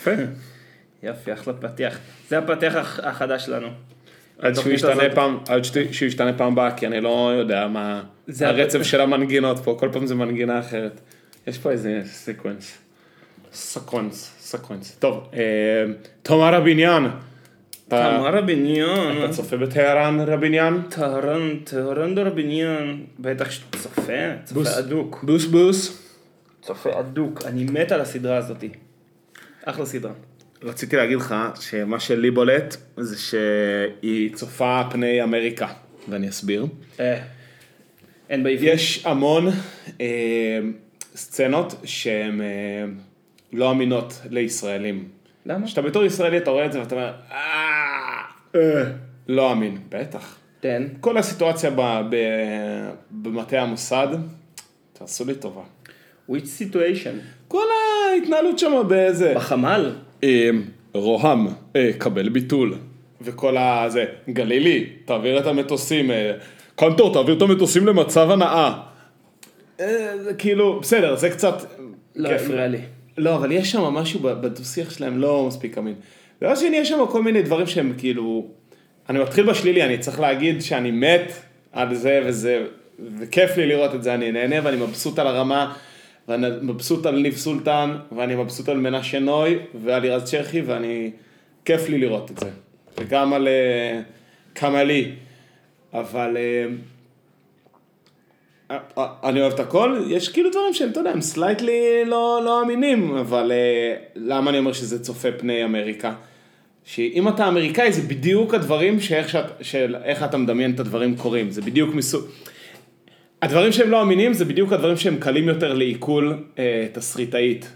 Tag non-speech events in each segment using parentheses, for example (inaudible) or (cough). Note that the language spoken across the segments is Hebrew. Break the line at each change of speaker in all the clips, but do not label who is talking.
יפה.
יופי, אחלה פתיח. זה הפתיח הח- החדש שלנו.
עד שהוא ישתנה פעם, עד שהוא ישתנה פעם הבאה, כי אני לא יודע מה
זה
הרצף של המנגינות פה, כל פעם זה מנגינה אחרת. יש פה איזה סקוונס. סקוונס, סקוונס. טוב, אה, תומר הבניין. אתה
תמר הבניון.
אתה צופה בטהרן רביניאן?
טהרן, טהרן דרבניון. בטח שאתה צופה. צופה אדוק.
בוס בוס.
צופה אדוק. אני מת על הסדרה הזאתי. אחלה סדרה.
רציתי להגיד לך שמה שלי בולט זה שהיא צופה פני אמריקה, ואני אסביר.
אה. אין בעברית.
יש המון אה, סצנות שהן אה, לא אמינות לישראלים.
למה?
כשאתה בתור ישראלי אתה רואה את זה ואתה אומר, "אה, אה, לא אמין, בטח.
תן.
כל הסיטואציה במטה המוסד, תעשו לי טובה.
which situation?
כל ההתנהלות שם באיזה...
בחמ"ל?
רוהם, אה, קבל ביטול. וכל הזה, גלילי, תעביר את המטוסים, אה, קנטור, תעביר את המטוסים למצב הנאה. אה, כאילו, בסדר, זה קצת...
לא. הפריע לי.
לא, אבל יש שם משהו בדו-שיח שלהם לא מספיק אמין. דבר שני, יש שם כל מיני דברים שהם כאילו... אני מתחיל בשלילי, אני צריך להגיד שאני מת על זה וזה, וכיף לי לראות את זה, אני נהנה ואני מבסוט על הרמה, ואני מבסוט על ניב סולטן, ואני מבסוט על מנשה נוי ועל לירז צ'רחי, ואני... כיף לי לראות את זה. וגם על אה, קמאלי. אבל... אה, אה, אני אוהב את הכל, יש כאילו דברים שהם, אתה יודע, הם slightly לא, לא אמינים, אבל למה אני אומר שזה צופה פני אמריקה? שאם אתה אמריקאי זה בדיוק הדברים שאיך, שאת, של איך אתה מדמיין את הדברים קורים, זה בדיוק מסוג... הדברים שהם לא אמינים זה בדיוק הדברים שהם קלים יותר לעיכול אה, תסריטאית,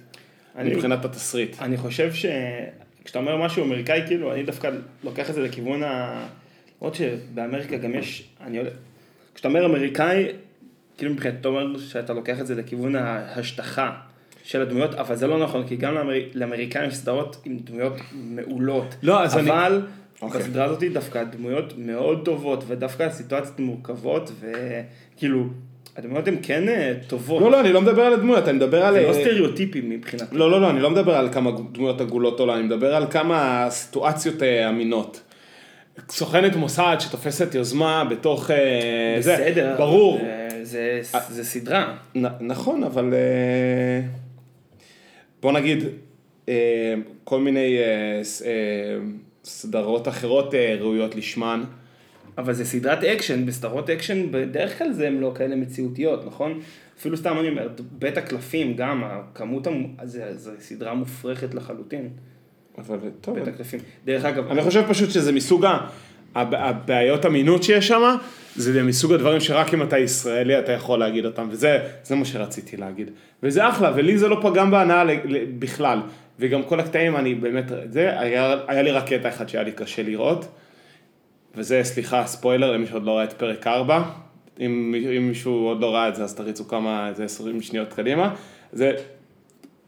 אני-
מבחינת התסריט.
אני חושב שכשאתה אומר משהו אמריקאי, כאילו, אני דווקא לוקח את זה לכיוון ה... למרות שבאמריקה גם יש, אני יודע, כשאתה אומר אמריקאי, כאילו מבחינתי אתה אומר שאתה לוקח את זה לכיוון ההשטחה של הדמויות, אבל זה לא נכון, כי גם לאמר... לאמריקאים יש סדרות עם דמויות מעולות.
לא, אז אני-
אבל
אוקיי.
בסדרה הזאת דווקא הדמויות מאוד טובות, ודווקא הסיטואציות מורכבות, וכאילו, הדמויות הן כן אה, טובות.
לא, לא, אני לא מדבר על הדמויות, אני מדבר על...
זה לא
אה,
סטריאוטיפים מבחינתי.
לא, לא, לא, אני לא מדבר על כמה דמויות עגולות או לא, אני מדבר על כמה סיטואציות אה, אמינות. סוכנת מוסד שתופסת יוזמה בתוך... אה, זה,
בסדר.
ברור.
זה, זה, זה סדרה.
נ- נכון, אבל בוא נגיד, כל מיני סדרות אחרות אה, ראויות לשמן.
אבל זה סדרת אקשן, בסדרות אקשן בדרך כלל זה הם לא כאלה מציאותיות, נכון? אפילו סתם אני אומר, בית הקלפים גם, הכמות, המ... זה, זה סדרה מופרכת לחלוטין,
אבל טוב,
בית הקלפים. דרך אגב,
אני חושב פשוט שזה מסוג ה- הב- הבעיות אמינות שיש שם, זה מסוג הדברים שרק אם אתה ישראלי אתה יכול להגיד אותם, וזה זה מה שרציתי להגיד. וזה אחלה, ולי זה לא פגם בהנאה בכלל. וגם כל הקטעים, אני באמת, זה, היה, היה לי רק קטע אחד שהיה לי קשה לראות, וזה, סליחה, ספוילר למי שעוד לא ראה את פרק 4. אם, אם מישהו עוד לא ראה את זה, אז תריצו כמה, איזה 20 שניות קדימה. זה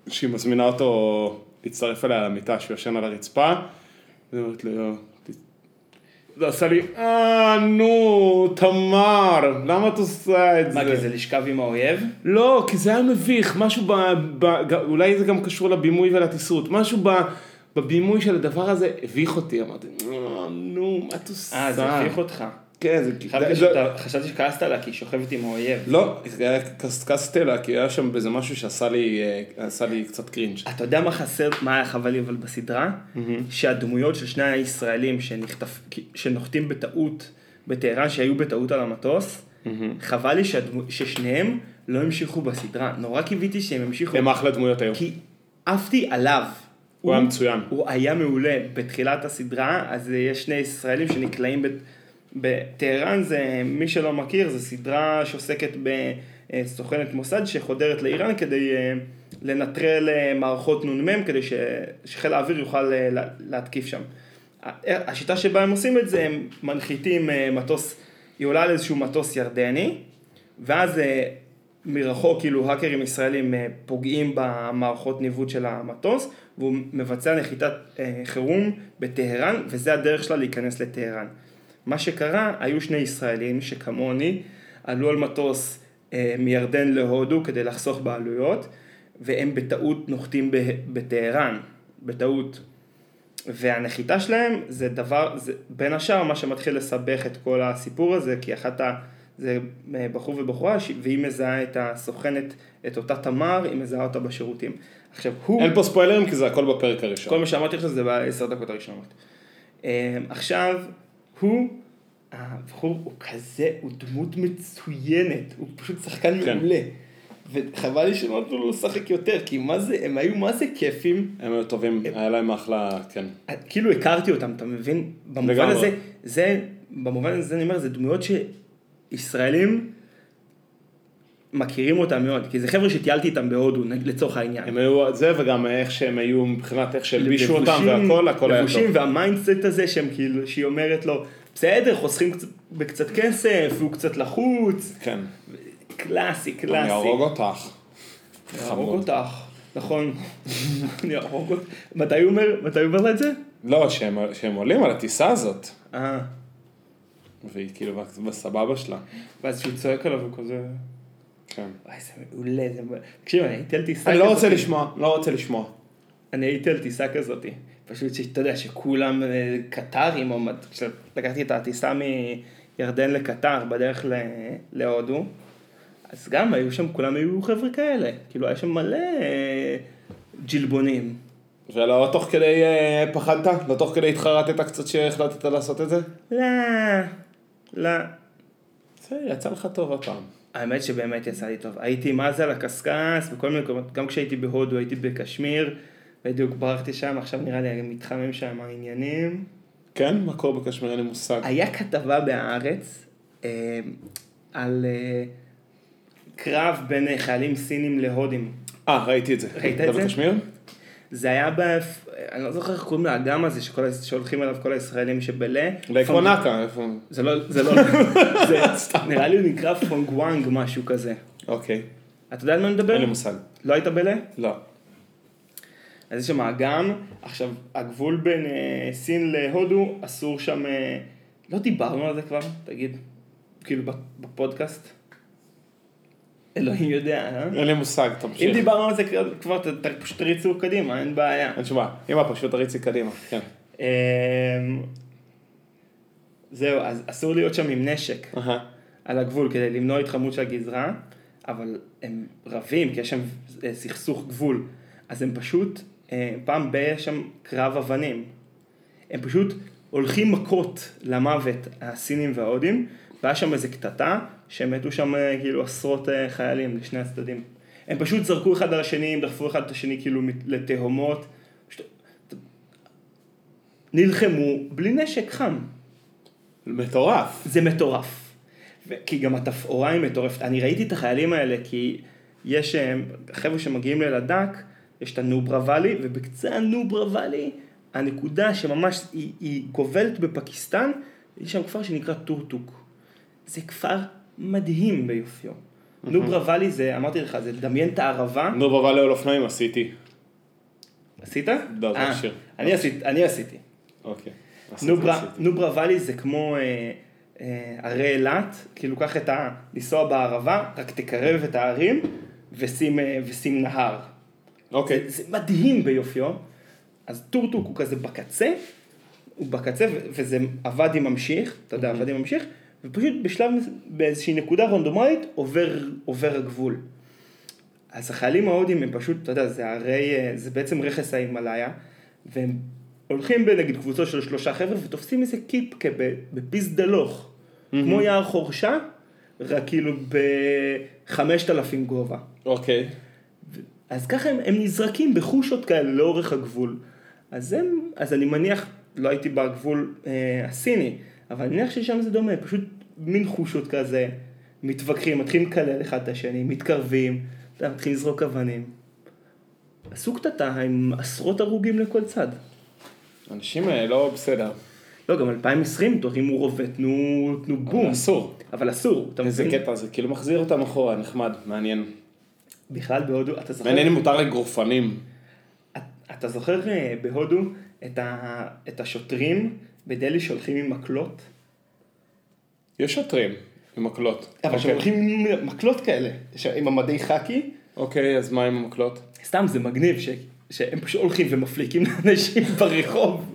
שהיא מזמינה אותו להצטרף אליה למיטה, שהוא ישן על הרצפה. היא אומרת לו, "ת- זה עשה לי, אה, נו, תמר, למה את עושה את זה?
מה, כי זה לשכב עם האויב?
לא, כי זה היה מביך, משהו ב... ב אולי זה גם קשור לבימוי ולטיסות, משהו ב, בבימוי של הדבר הזה הביך אותי, אמרתי, "אה, נו, מה את עושה?
אה, זה הביך אותך.
כן, זה...
חשבתי
זה-
שאתה- חשבתי שכעסת עליה כי היא שוכבת עם האויב.
לא, היה קסקסתי לה, כי היה שם איזה משהו שעשה לי, אה, עשה לי קצת קרינג'.
אתה יודע מה חסר, מה היה חבל לי אבל בסדרה? שהדמויות של שני הישראלים. שנוחתים בטעות בטהרן, שהיו בטעות על המטוס, חבל לי שהדמו... ששניהם לא המשיכו בסדרה. נורא קיוויתי שהם המשיכו.
הם אחלה דמויות היו.
כי עפתי עליו.
הוא היה מצוין.
הוא היה מעולה. בתחילת הסדרה, אז יש שני ישראלים שנקלעים ב... בטהרן, זה, מי שלא מכיר, זו סדרה שעוסקת בסוכנת מוסד שחודרת לאיראן כדי אה, לנטרל אה, מערכות נ"מ, כדי. שחיל האוויר יוכל אה, לה- להתקיף שם. השיטה שבה הם עושים את זה, הם מנחיתים אה, מטוס, היא עולה על איזשהו מטוס ירדני, ואז אה, מרחוק כאילו האקרים ישראלים אה, פוגעים במערכות ניווט של המטוס, והוא מבצע נחיתת אה, חירום בטהרן, וזה הדרך שלה להיכנס לטהרן. מה שקרה, היו שני ישראלים שכמוני עלו על מטוס אה, מירדן להודו כדי לחסוך בעלויות, והם בטעות נוחתים בטהרן, בטעות. והנחיתה שלהם זה דבר, זה בין השאר מה שמתחיל לסבך את כל הסיפור הזה, כי אחת ה... זה אה, בחור ובחורה, והיא מזהה את הסוכנת, את אותה תמר, היא מזהה אותה בשירותים. עכשיו, הוא...
אין פה ספוילרים כי זה הכל בפרק
כל
הראשון.
מה שאמרתי עכשיו זה בעשר דקות הראשונות. אה, עכשיו, הוא, הבחור הוא כזה, הוא דמות מצוינת, הוא פשוט שחקן
כן.
מעולה. וחבל לי שלא נתנו לו לשחק יותר, כי מה זה, הם היו מה זה כיפים.
הם היו טובים, היה להם אחלה, כן.
כאילו הכרתי אותם, אתה מבין? במובן
לגמרי.
הזה, זה, במובן הזה אני אומר, זה דמויות שישראלים מכירים אותם מאוד, כי זה חבר'ה שטיילתי איתם בהודו, לצורך העניין.
הם היו זה וגם איך שהם היו מבחינת איך שהלבישו אותם
לבושים-
והכל, הכל היה
לבושים
טוב.
וה mindset הזה שהם כאילו, שהיא אומרת לו, בסדר, חוסכים קצת- בקצת כסף, והוא קצת לחוץ,
כן.
קלאסי,
אני
קלאסי.
אהרוג אותך.
אני אהרוג. אותך, נכון. (laughs) אני אהרוג אותך. מתי הוא אומר, מתי הוא אומר לה את זה?
לא, שהם עולים על הטיסה הזאת.
אה,
והיא כאילו בסבבה שלה.
ואז שהוא צועק עליו, הוא כזה...
כן.
וואי, זה מעולה, זה מעולה. תקשיב, אני הייתי על טיסה
אני לא רוצה
כזאת.
לשמוע, לא רוצה לשמוע.
אני הייתי על טיסה כזאת, פשוט שאתה יודע שכולם אה, קטרים, או כשלקחתי את הטיסה מירדן לקטר בדרך ל- להודו, אז גם היו שם, כולם היו חבר'ה כאלה, כאילו היה שם מלא אה, ג'ילבונים.
ולא תוך כדי אה, פחדת? לא תוך כדי התחרטת קצת שהחלטת לעשות את זה?
לא, לא.
זה יצא לך טוב הפעם.
האמת שבאמת יצא לי טוב. הייתי מה זה על הקשקש, בכל מיני מקומות, גם כשהייתי בהודו הייתי בקשמיר, בדיוק ברחתי שם, עכשיו נראה לי מתחמם שם העניינים.
כן? מה קורה בקשמיר? אין לי מושג.
היה כתבה בהארץ אה, על אה, קרב בין חיילים סינים להודים.
אה, ראיתי את זה.
ראית את זה?
בקשמיר?
זה היה ב... אני לא זוכר איך קוראים לאגם הזה שכל, שהולכים אליו כל הישראלים שבלה.
לאקוונקה, איפה?
זה לא, זה לא, זה נראה לי הוא נקרא פונגוואנג משהו כזה.
אוקיי.
אתה יודע על מה אני מדבר?
אין לי מושג.
לא היית בלה?
לא.
אז יש שם אגם, עכשיו הגבול בין אה, סין להודו אסור שם, אה, לא דיברנו על זה כבר, תגיד, כאילו בפ- בפודקאסט? אלוהים יודע, אה?
אין לי מושג,
אם
תמשיך.
דיברנו על זה כבר- פשוט תריצו קדימה, אין בעיה.
אין שום בעיה. אמא, פשוט תריצי קדימה. כן.
אמ, זהו, אז אסור להיות שם עם נשק. על הגבול כדי למנוע התחממות של הגזרה, אבל הם רבים, כי יש שם אה, סכסוך גבול. אז הם פשוט, אה, פעם ב- יש שם קרב אבנים. הם פשוט הולכים מכות למוות, הסינים וההודים, והיה שם איזה קטטה, שמתו שם אה, כאילו עשרות אה, חיילים לשני הצדדים. הם פשוט זרקו אחד על השני, הם דחפו אחד את השני כאילו לתהומות. פשוט... נלחמו בלי נשק חם.
מטורף.
זה מטורף. ו- כי גם התפאורה היא מטורפת. אני ראיתי את החיילים האלה כי יש אה, חבר'ה שמגיעים ללדק, יש את הנוברה ואלי, ובקצה הנוברה ואלי, הנקודה שממש היא, היא גובלת בפקיסטן, יש שם כפר שנקרא טורטוק. זה כפר מדהים ביופיו. נוברה ואלי זה, אמרתי לך, זה דמיין את הערבה.
נו, בבעלי על אופנועים עשיתי.
עשית?
לא, זה
אה,
השיר.
אני עשיתי.
אוקיי.
נוברה. נוברה ואלי זה כמו אה, אה, ערי אילת, כאילו קח את ה... לנסוע בערבה, רק תקרב את הערים ושים, אה, נהר.
אוקיי.
זה, מדהים ביופיו. אז טורטוק הוא כזה בקצה, הוא בקצה וזה הוואדי ממשיך, אתה יודע, הוואדי ממשיך, ופשוט בשלב, באיזושהי נקודה רנדומלית עובר, עובר הגבול. אז החיילים ההודים הם פשוט, אתה יודע, זה הרי, זה בעצם רכס ההימאליה, והם הולכים בנגיד קבוצות של שלושה חבר'ה ותופסים איזה קיפקה בפיס דלוך, כמו יער חורשה, רק כאילו בחמשת אלפים גובה.
אוקיי.
אז ככה הם, הם נזרקים בחושות כאלה לאורך הגבול. אז, הם, אז אני מניח, לא הייתי בגבול אה, הסיני, אבל אני מניח ששם זה דומה, פשוט מין חושות כזה, מתווכחים, מתחילים לקלל אחד את השני, מתקרבים, מתחילים לזרוק אבנים. עשו קטטה עם עשרות הרוגים לכל צד.
אנשים אה, לא בסדר.
לא, גם 2020, תרימו רובה, תנו, תנו בום.
אסור.
אבל אסור,
איזה
מבין?
קטע זה, כאילו מחזיר אותם אחורה, נחמד, מעניין.
בכלל בהודו, אתה זוכר?
מעניין אם מותר לגרופנים.
את- אתה זוכר אה, בהודו את, ה, את השוטרים בדלהי שהולכים עם מקלות?
יש שוטרים עם מקלות.
אבל
אוקיי.
שהולכים עם מקלות כאלה, ש- עם המדי חאקי,
אוקיי, אז מה עם המקלות?
סתם זה מגניב, ש... שהם פשוט הולכים ומפליקים (laughs) לאנשים ברחוב.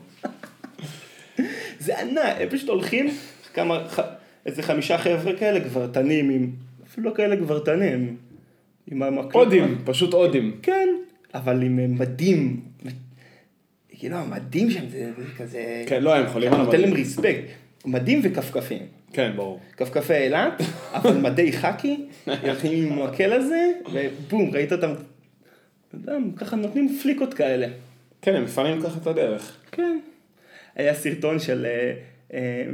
זה ענק, הם פשוט הולכים, כמה, ח- איזה חמישה חבר'ה כאלה גברתנים, עם, אפילו לא כאלה גברתנים, עם המקלות.
הודים, פשוט הודים.
כן, אבל עם מדים, כאילו המדים שם זה, זה כזה,
כן, לא, הם חולים על
אתה נותן להם
המדים.
ריספקט, מדים וכפכפים.
כן, ברור.
כפכפי אילת, אבל מדי חאקי, הולכים עם המקל הזה, ובום, ראית אותם, ככה נותנים פליקות כאלה.
כן, הם מפנים ככה את הדרך.
כן. היה סרטון של אה, אה,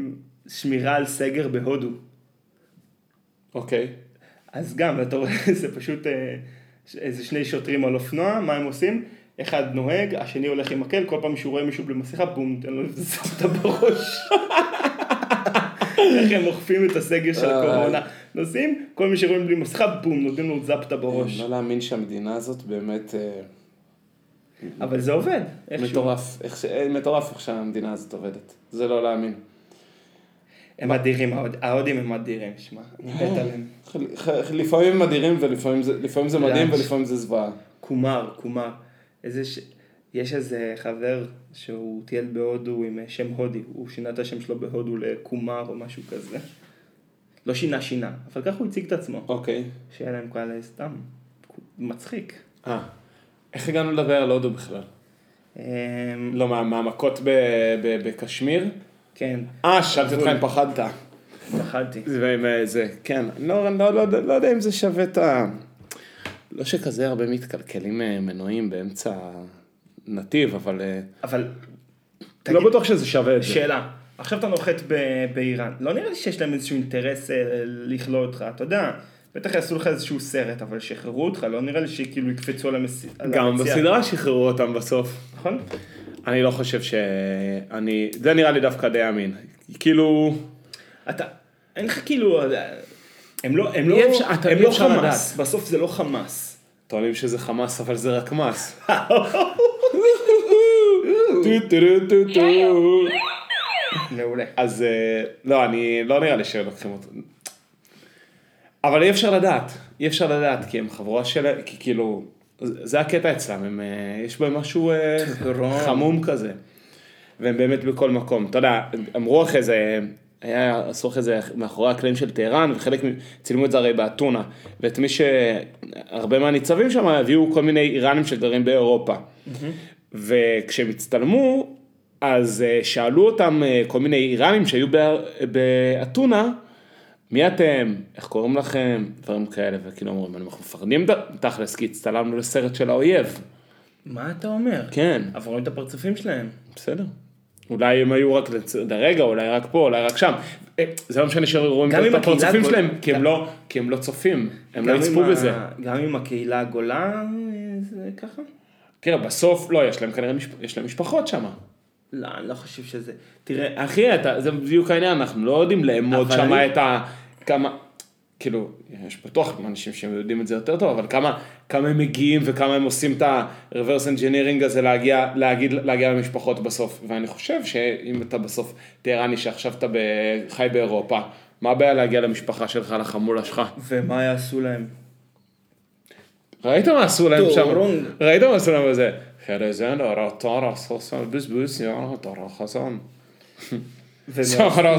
שמירה על סגר בהודו.
אוקיי.
אז גם, אתה רואה, (laughs) זה פשוט אה, איזה שני שוטרים על אופנוע, מה הם עושים? אחד נוהג, השני הולך עם מקל, כל פעם שהוא רואה מישהו בלי מסכה, בום, תן לו זפטה בראש. (laughs) איך הם אוכפים את הסגר של
אה.
הקורונה. נוסעים, כל מי שרואים בלי מסכה, בום, נותנים לו זפטה בראש.
לא להאמין שהמדינה הזאת באמת אה,
אבל זה עובד, איכשהו.
מטורף. אה, מטורף איך שהמדינה הזאת עובדת. זה לא להאמין.
הם אדירים, ההוד- ההודים הם אדירים, שמע, אני
אה.
מת עליהם.
לפעמים הם אדירים ולפעמים זה, מדהים? ולפעמים זה זוועה.
קומר, קומר. איזה ש... יש איזה חבר שהוא טייל בהודו עם אה, שם הודי, הוא שינה את השם שלו בהודו לקומר או משהו כזה. לא שינה שינה, אבל ככה הוא הציג את עצמו.
אוקיי.
שיהיה להם כאלה סתם, מצחיק.
אה. איך הגענו לדבר על הודו בכלל?
אמ,
לא, מה- מהמכות בקשמיר?
כן,
אה, שאלתי אותך אם פחדת.
פחדתי.
זה, זה- זה, כן, לא, לא, לא, לא יודע אם זה שווה את ה... לא שכזה הרבה מתקלקלים אה, מנועים באמצע נתיב, אבל אה,
אבל,
לא בטוח שזה שווה את זה.
שאלה, עכשיו אתה נוחת ב- באיראן, לא נראה לי שיש להם איזשהו אינטרס אה, לכלוא אותך, אתה יודע, בטח יעשו לך איזשהו סרט, אבל שחררו אותך, לא נראה לי שכאילו יקפצו על המסיע.
גם בסדרה שחררו אותם בסוף.
נכון?
אני לא חושב ש... אני... זה נראה לי דווקא די אמין. כאילו...
אתה, אין לך כאילו, הם לא, הם לא,
אפשר-
הם לא חמאס, בסוף זה לא חמאס.
טוענים שזה חמאס, אבל זה רק מס.
מעולה.
אז אה, לא, אני, לא נראה לי שלוקחים אותו. אבל אי אפשר לדעת, אי אפשר לדעת, כי הם חבורה של, כי כאילו, זה הקטע אצלם, הם, אה, יש בהם משהו אה. חמום כזה. והם באמת בכל מקום. אתה יודע, אמרו אחרי זה, היה, עשו אחרי זה מאחורי הקלעים של טהרן, וחלק, צילמו את זה הרי באתונה. ואת מי ש... הרבה מהניצבים שם הביאו כל מיני איראנים שגרים באירופה. וכשהם הצטלמו, אז אה, שאלו אותם אה, כל מיני איראנים שהיו בא- באתונה, מי אתם, איך קוראים לכם, דברים כאלה, וכאילו אומרים, אנחנו מפחדים תכלס, כי הצטלמנו לסרט של האויב.
מה אתה אומר?
כן.
אבל רואים את הפרצופים שלהם.
בסדר. אולי הם היו רק לצ- לרגע, אולי רק פה, אולי רק שם. אה, זה לא משנה שרואים את הפרצופים
גול-
שלהם, כי הם לא- כי הם לא צופים, הם לא יצפו בזה.
גם עם הקהילה הגולה, אה, זה ככה?
תראה, בסוף, לא, יש להם כנראה, יש להם משפחות שם.
לא, אני לא חושב שזה... תראה,
אחי, אתה, זה בדיוק העניין, אנחנו לא יודעים לאמוד שם
אני-
את ה... כמה... כאילו, יש בטוח אנשים שיודעים את זה יותר טוב, אבל כמה, כמה הם מגיעים וכמה הם עושים את ה-reverse engineering הזה להגיע, להגיד, להגיע למשפחות בסוף. ואני חושב שאם אתה בסוף טהרני שעכשיו אתה חי באירופה, מה הבעיה להגיע למשפחה שלך, לחמולה שלך?
ומה יעשו להם?
ראית מה עשו להם שם? ראית מה עשו להם בזה? חרזן, רטרה, סוסן, בזבוז, יאללה, טרה, חסן.
והם
סחרה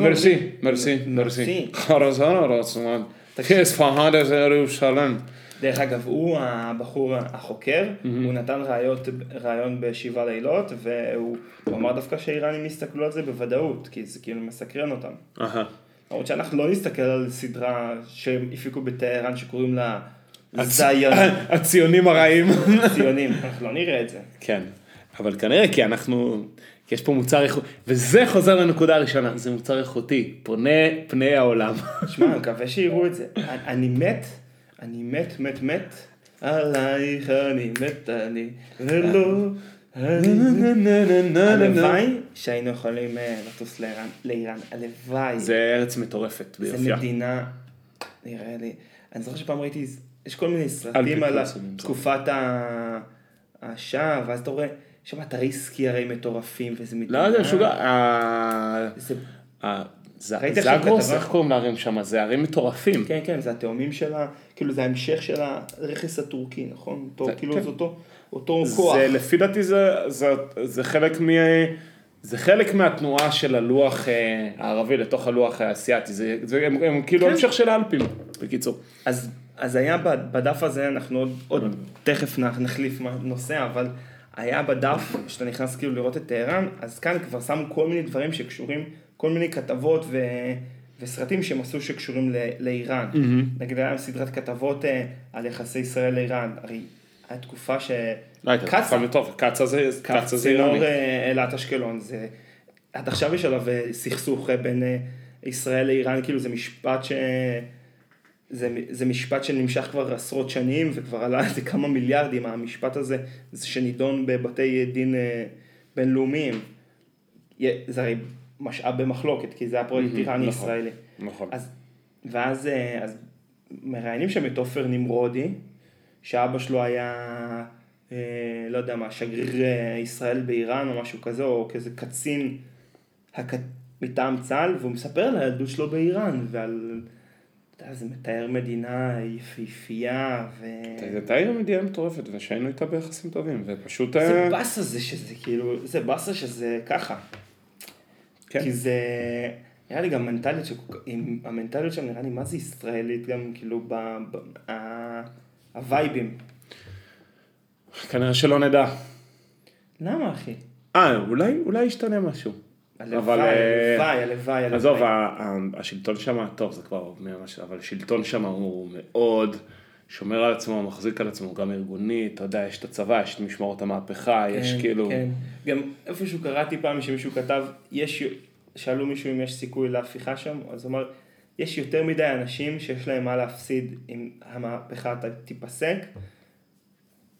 מרסי.
מרסי, מרסי. חרזן רצמן. כאספהאן הזה ירושלים.
דרך אגב, הוא הבחור החוקר, הוא נתן ראיות, ראיון בשבעה לילות, והוא הוא אמר דווקא שהאיראנים יסתכלו על זה בוודאות, כי זה כאילו מסקרן אותם. למרות שאנחנו לא נסתכל על סדרה שהם הפיקו בטהרן שקוראים לה זיון (laughs)
הציונים הרעים.
ציונים, אנחנו לא נראה את זה.
כן, אבל כנראה כי אנחנו, כי יש פה מוצר איכותי, וזה חוזר לנקודה הראשונה, זה מוצר איכותי, פונה פני העולם. (laughs)
שמע, אני מקווה שיראו את זה. אני- מת, אני מת, מת, מת, עלייך אני מת, אני, ולא. הלוואי שהיינו יכולים אה, לטוס לאיראן, הלוואי.
זה ארץ מטורפת
זה
ביופייה.
מדינה, נראה לי, אני זוכר שפעם ראיתי, יש כל מיני סרטים על תקופת ה- השואה, ואז אתה רואה, יש שם אתרי סקי הרי מטורפים, וזה מדינה.
לא, זה משוגע. ה-
זה-
ה- זה
ראית
זה
עכשיו
הגרוס,
כתבה?
איך קוראים לערים שם? זה ערים מטורפים.
כן, כן, זה התאומים של ה... כאילו זה ההמשך של הרכס הטורקי, נכון? אותו, כאילו
כן.
זה אותו, אותו כוח.
זה לפי דעתי זה, זה, זה חלק מ... זה חלק מהתנועה של הלוח אה, הערבי לתוך הלוח האסייתי, זה, זה, הם, הם כאילו
כן.
המשך של האלפים, בקיצור.
אז, אז היה בדף הזה, אנחנו עוד, עוד תכף נ- נחליף נושא, אבל היה בדף, כשאתה נכנס כאילו לראות את טהרן, אז כאן כבר שמו כל מיני דברים שקשורים, כל מיני כתבות ו, וסרטים שהם עשו שקשורים ל, לאיראן. נגיד היה סדרת כתבות אה, על יחסי ישראל לאיראן, הרי הייתה תקופה ש...
לא הייתה
קצא"א.
תקופה מטורפת, קצא"א זה, קצא"א זה
צינור
איראני.
אה, אילת אשקלון, זה... עד עכשיו יש עליו אה, סכסוך אה, בין אה, ישראל לאיראן, כאילו זה משפט ש... זה, זה משפט שנמשך כבר עשרות שנים וכבר עלה איזה כמה מיליארדים, המשפט הזה, זה שנידון בבתי דין אה, בינלאומיים. זה הרי משאב במחלוקת, כי זה היה פרויקט
מהמם,
איראני
נכון.
ישראלי.
נכון.
אז, ואז אה, אז מראיינים שם את עופר נמרודי, שאבא שלו היה, אה, לא יודע מה, שגריר ישראל באיראן או משהו כזה, או כזה קצין הק... מטעם צה"ל, והוא מספר על הילדות שלו באיראן, ועל, אתה יודע, זה מתאר מדינה יפהפייה, ו...
הייתה עיר מדינה מטורפת, ושהיינו איתה ביחסים טובים, ופשוט...
זה
אה,
באסה זה שזה כאילו, זה באסה שזה ככה.
כן.
כי זה, נראה לי גם מנטליות, המנטליות שם נראה לי מה זה ישראלית גם כאילו ב... הווייבים.
כנראה שלא נדע.
למה אחי?
אה, אולי, אולי ישתנה משהו.
הלוואי,
אה,
הלוואי, הלוואי, הלוואי.
עזוב, השלטון שם, טוב, זה כבר ממש, אבל השלטון שם הוא מאוד שומר על עצמו, מחזיק על עצמו, גם ארגוני, אתה יודע, יש את הצבא, יש את משמרות המהפכה, יש
כן,
כאילו...
כן. גם איפשהו קראתי פעם שמישהו כתב, יש, שאלו מישהו אם יש סיכוי להפיכה שם, אז הוא אמר, יש יותר מדי אנשים שיש להם מה להפסיד אם המהפכה תיפסק,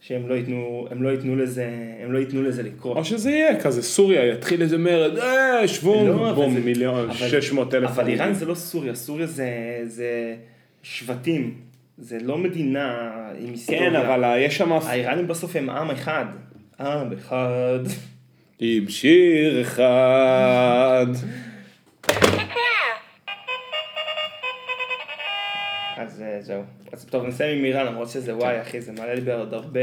שהם לא ייתנו, הם לא ייתנו לזה, הם לא ייתנו לזה לקרות.
או שזה יהיה כזה סוריה, יתחיל איזה מרד, אה, שבו,
לא,
בום,
זה-
מיליון,
אבל-
600 אלף.
אבל איראן זה לא סוריה, סוריה זה, זה שבטים, זה לא מדינה עם היסטוריה.
כן, אבל יש שם...
האיראנים בסוף הם עם אחד. עם אחד.
עם שיר אחד.
אז אה, זהו. אז טוב, נסיים עם איראן, למרות שזה וואי, אחי, זה מעלה לי בעוד הרבה,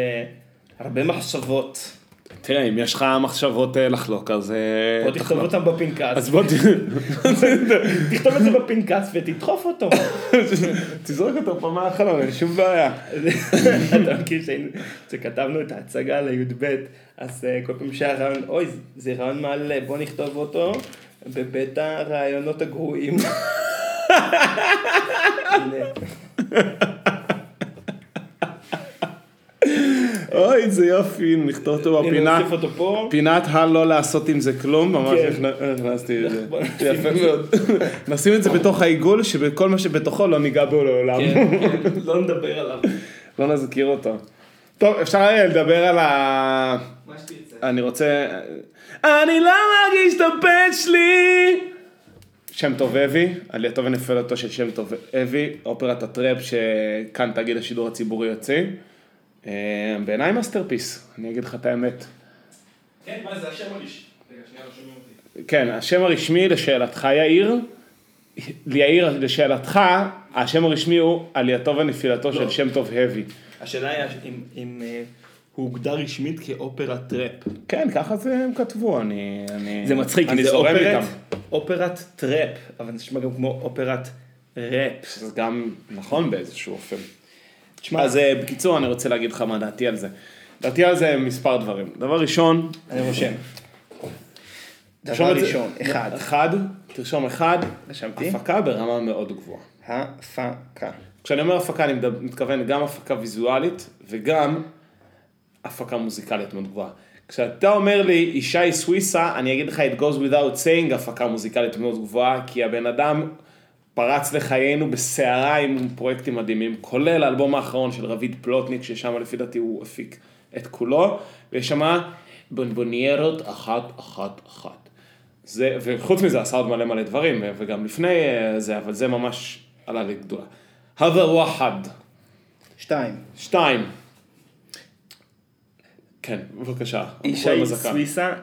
הרבה מחשבות.
תראה, אם יש לך מחשבות אה, לחלוק, אז... אה,
בוא תכתוב. אותם בפנקס.
אז בוא (laughs)
תכתוב את זה בפנקס ותדחוף אותו. (laughs)
תזרוק אותו פה מהחלון, אין שום בעיה. (laughs)
אתה מכיר שכתבנו את ההצגה לי"ב, אז כל פעם שהיה רעיון, אוי, זה רעיון מעלה, בוא נכתוב אותו בבית הרעיונות הגרועים.
אוי, איזה יופי, נכתוב אותו בפינה.
נוסיף אותו פה.
פינת הלא לעשות עם זה כלום, ממש
כן.
הכנ- הכנסתי את זה. (laughs)
נשים
יפה
זה.
מאוד. נשים את זה בתוך העיגול, שבכל מה שבתוכו לא ניגע בו לעולם.
כן, כן, לא נדבר עליו.
לא נזכיר אותו. טוב, אפשר היה לדבר על ה...
מה שתרצה.
אני רוצה... אני לא מרגיש את הפט שלי! שם טוב אבי, עלייתו ונפילתו של שם טוב אבי, אופרת הטראפ שכאן תאגיד השידור הציבורי יוציא. אה, בעיניי masterpiece, אני אגיד לך את האמת.
כן, מה זה השם? רגע, שנייה, לא שומעים אותי.
כן, השם הרשמי לשאלתך יאיר, יאיר לשאלתך, השם הרשמי הוא עלייתו ונפילתו של שם טוב אבי.
השאלה היא אם- אם אה, הוא הוגדר רשמית כאופרת טראפ.
כן, ככה זה הם כתבו, אני... אני
זה מצחיק,
אני
כי זה אופרת. אופרת טראפ, אבל זה נשמע גם כמו אופרת ראפ.
זה גם נכון באיזשהו אופן.
תשמע,
אז אה, בקיצור, אני רוצה להגיד לך מה דעתי על זה. דעתי על זה מספר דברים. דבר ראשון,
אני רושם. דבר ראשון, אחד.
אחד, תרשום אחד,
רשמתי.
הפקה ברמה מאוד גבוהה.
הפקה.
כשאני אומר הפקה, אני מתכוון גם הפקה ויזואלית וגם הפקה מוזיקלית מאוד גבוהה. כשאתה אומר לי ישי סוויסה, אני אגיד לך it goes without saying הפקה מוזיקלית מאוד גבוהה, כי הבן אדם פרץ לחיינו בסערה עם פרויקטים מדהימים, כולל האלבום האחרון של רביד פלוטניק, ששם לפי דעתי הוא הפיק את כולו, ויש שם בונבוניירות אחת אחת אחת. זה, וחוץ מזה עשה עוד מלא מלא דברים, וגם לפני אה, זה, אבל זה ממש עלה לי גדולה. הווה וואחד.
שתיים.
שתיים. כן, בבקשה.
ישי. סוויסה,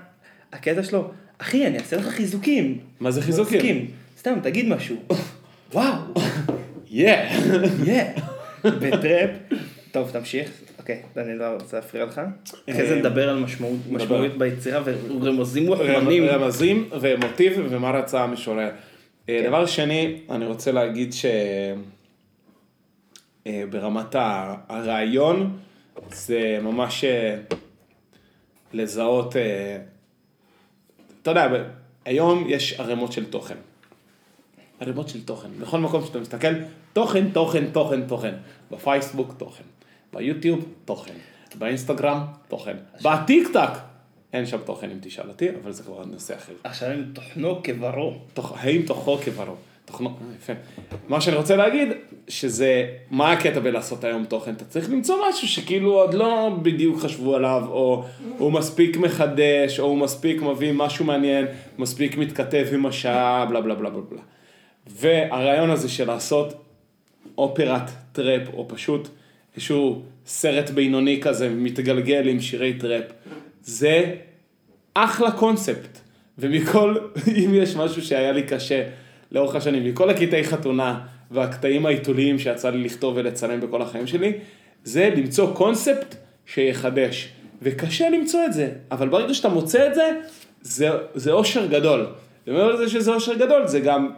הקטע שלו, אחי, אני אעשה לך חיזוקים.
מה זה חיזוקים?
סתם, תגיד משהו. וואו,
יא.
יא. בטראפ, טוב, תמשיך. אוקיי, אני לא רוצה להפריע לך. אחרי זה
אה,
נדבר על משמעות- ביצירה ורמזים מוכמנים.
רמזים ומוטיב ומה רצה המשורר. אה, דבר שני, אני רוצה להגיד שברמת הרעיון זה ממש אה, לזהות, אה, אתה יודע, היום יש ערימות של תוכן. ערימות של תוכן. בכל מקום שאתה מסתכל, תוכן, תוכן, תוכן, תוכן. בפייסבוק, תוכן. ביוטיוב, תוכן. באינסטגרם, תוכן. בטיק טק, אין שם תוכן אם תשאל אותי, אבל זה כבר נושא אחר.
עכשיו עם תוכנו כברו.
האם תוכו כברו? תוכנו, אה, יפה. מה שאני רוצה להגיד, שזה, מה הקטע בלעשות היום תוכן? אתה צריך למצוא משהו שכאילו עוד לא בדיוק חשבו עליו, או הוא מספיק מחדש, או הוא מספיק מביא משהו מעניין, מספיק מתכתב עם השעה, בלה בלה בלה בלה בלה. והרעיון הזה של לעשות אופרת טראפ, או פשוט איזשהו סרט בינוני כזה, מתגלגל עם שירי טראפ, זה אחלה קונספט. ומכל, (laughs) אם יש משהו שהיה לי קשה לאורך השנים, מכל הקטעי חתונה והקטעים העיתוליים שיצא לי לכתוב ולצלם בכל החיים שלי, זה למצוא קונספט שיחדש. וקשה למצוא את זה, אבל ברגע שאתה מוצא את זה, זה, זה אושר גדול. ומעבר לזה שזה אושר גדול, זה גם,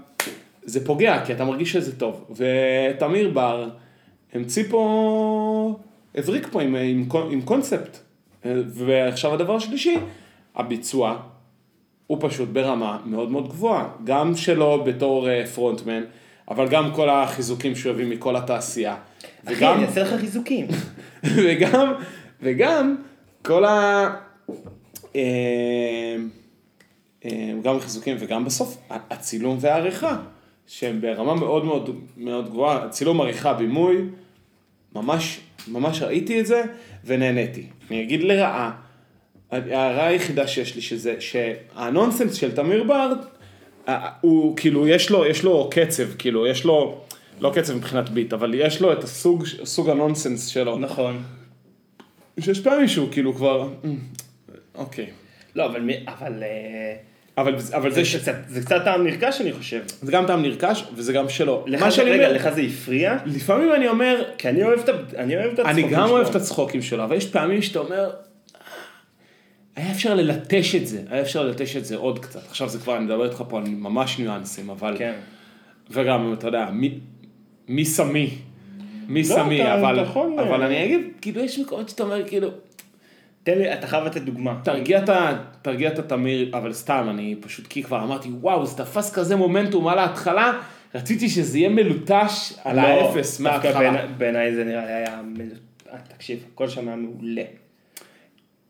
זה פוגע, כי אתה מרגיש שזה טוב. ותמיר בר המציא פה, הבריק פה עם, עם, עם קונספט. ועכשיו הדבר השלישי, הביצוע הוא פשוט ברמה מאוד מאוד גבוהה. גם שלו בתור אה, פרונטמן, אבל גם כל החיזוקים שהוא הביא מכל התעשייה.
אחי,
וגם,
אני אעשה לך חיזוקים. (laughs)
וגם, וגם כל ה... אה, אה, גם חיזוקים וגם בסוף הצילום והעריכה, שהם ברמה מאוד מאוד מאוד גבוהה, צילום עריכה בימוי, ממש, ממש ראיתי את זה ונהניתי. אני אגיד לרעה, ההערה היחידה שיש לי שזה, שהנונסנס של תמיר בר, אה, הוא כאילו, יש לו, יש לו קצב, כאילו, יש לו, לא קצב מבחינת ביט, אבל יש לו את הסוג, סוג הנונסנס שלו.
נכון.
שיש פעמים שהוא כאילו כבר, "אמ, אוקיי.
לא, אבל מי, אבל... אה,
אבל, אבל זה,
זה
ש...
קצת- זה קצת טעם נרכש אני חושב.
זה גם טעם נרכש וזה גם שלו.
לך
מה שאני
רגע,
אומר,
לך זה הפריע?
לפעמים אני אומר,
כי אני אוהב את ה- אני אוהב את
אני
הצחוקים
גם
שלו.
אוהב את הצחוקים שלו, אבל יש פעמים שאתה אומר, היה אפשר ללטש את זה, היה אפשר ללטש את זה עוד קצת. עכשיו זה כבר, אני מדבר איתך פה על ממש ניואנסים, אבל,
כן.
וגם, אתה יודע, מי, מי שמי, מי
לא, אתה-
אבל,
אתה יכול-
אבל אני אגיד, כאילו, יש מקומות שאתה אומר, כאילו,
תן לי, אתה חייב לתת דוגמה.
תרגיע את. תרגיע את התמיר, אבל סתם, אני פשוט כי כבר אמרתי, וואו, זה תפס כזה מומנטום על ההתחלה, רציתי שזה יהיה מלוטש על
לא,
האפס
דווקא
מההתחלה.
בעיני- בעיניי זה נראה היה... מל- אה, תקשיב, הכל שם היה מעולה.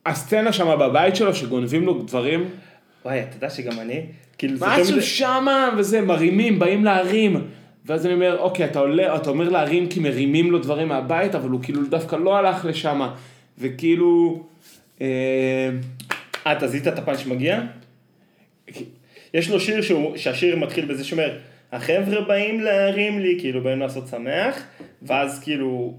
הסצנה שם בבית שלו שגונבים לו דברים,
וואי, אתה יודע שגם אני, כאילו זה
משהו
מדי-
שמה, וזה, מרימים, באים להרים. ואז אני אומר, אוקיי, אתה עולה, אתה אומר להרים כי מרימים לו דברים מהבית, אבל הוא כאילו דווקא לא הלך לשם. וכאילו, אה,
אה, אתה זיהית את הפאנץ' שמגיע? יש לו שיר שהוא, שהשיר מתחיל בזה שאומר, החבר'ה באים להרים לי, כאילו באים לעשות שמח, ואז כאילו,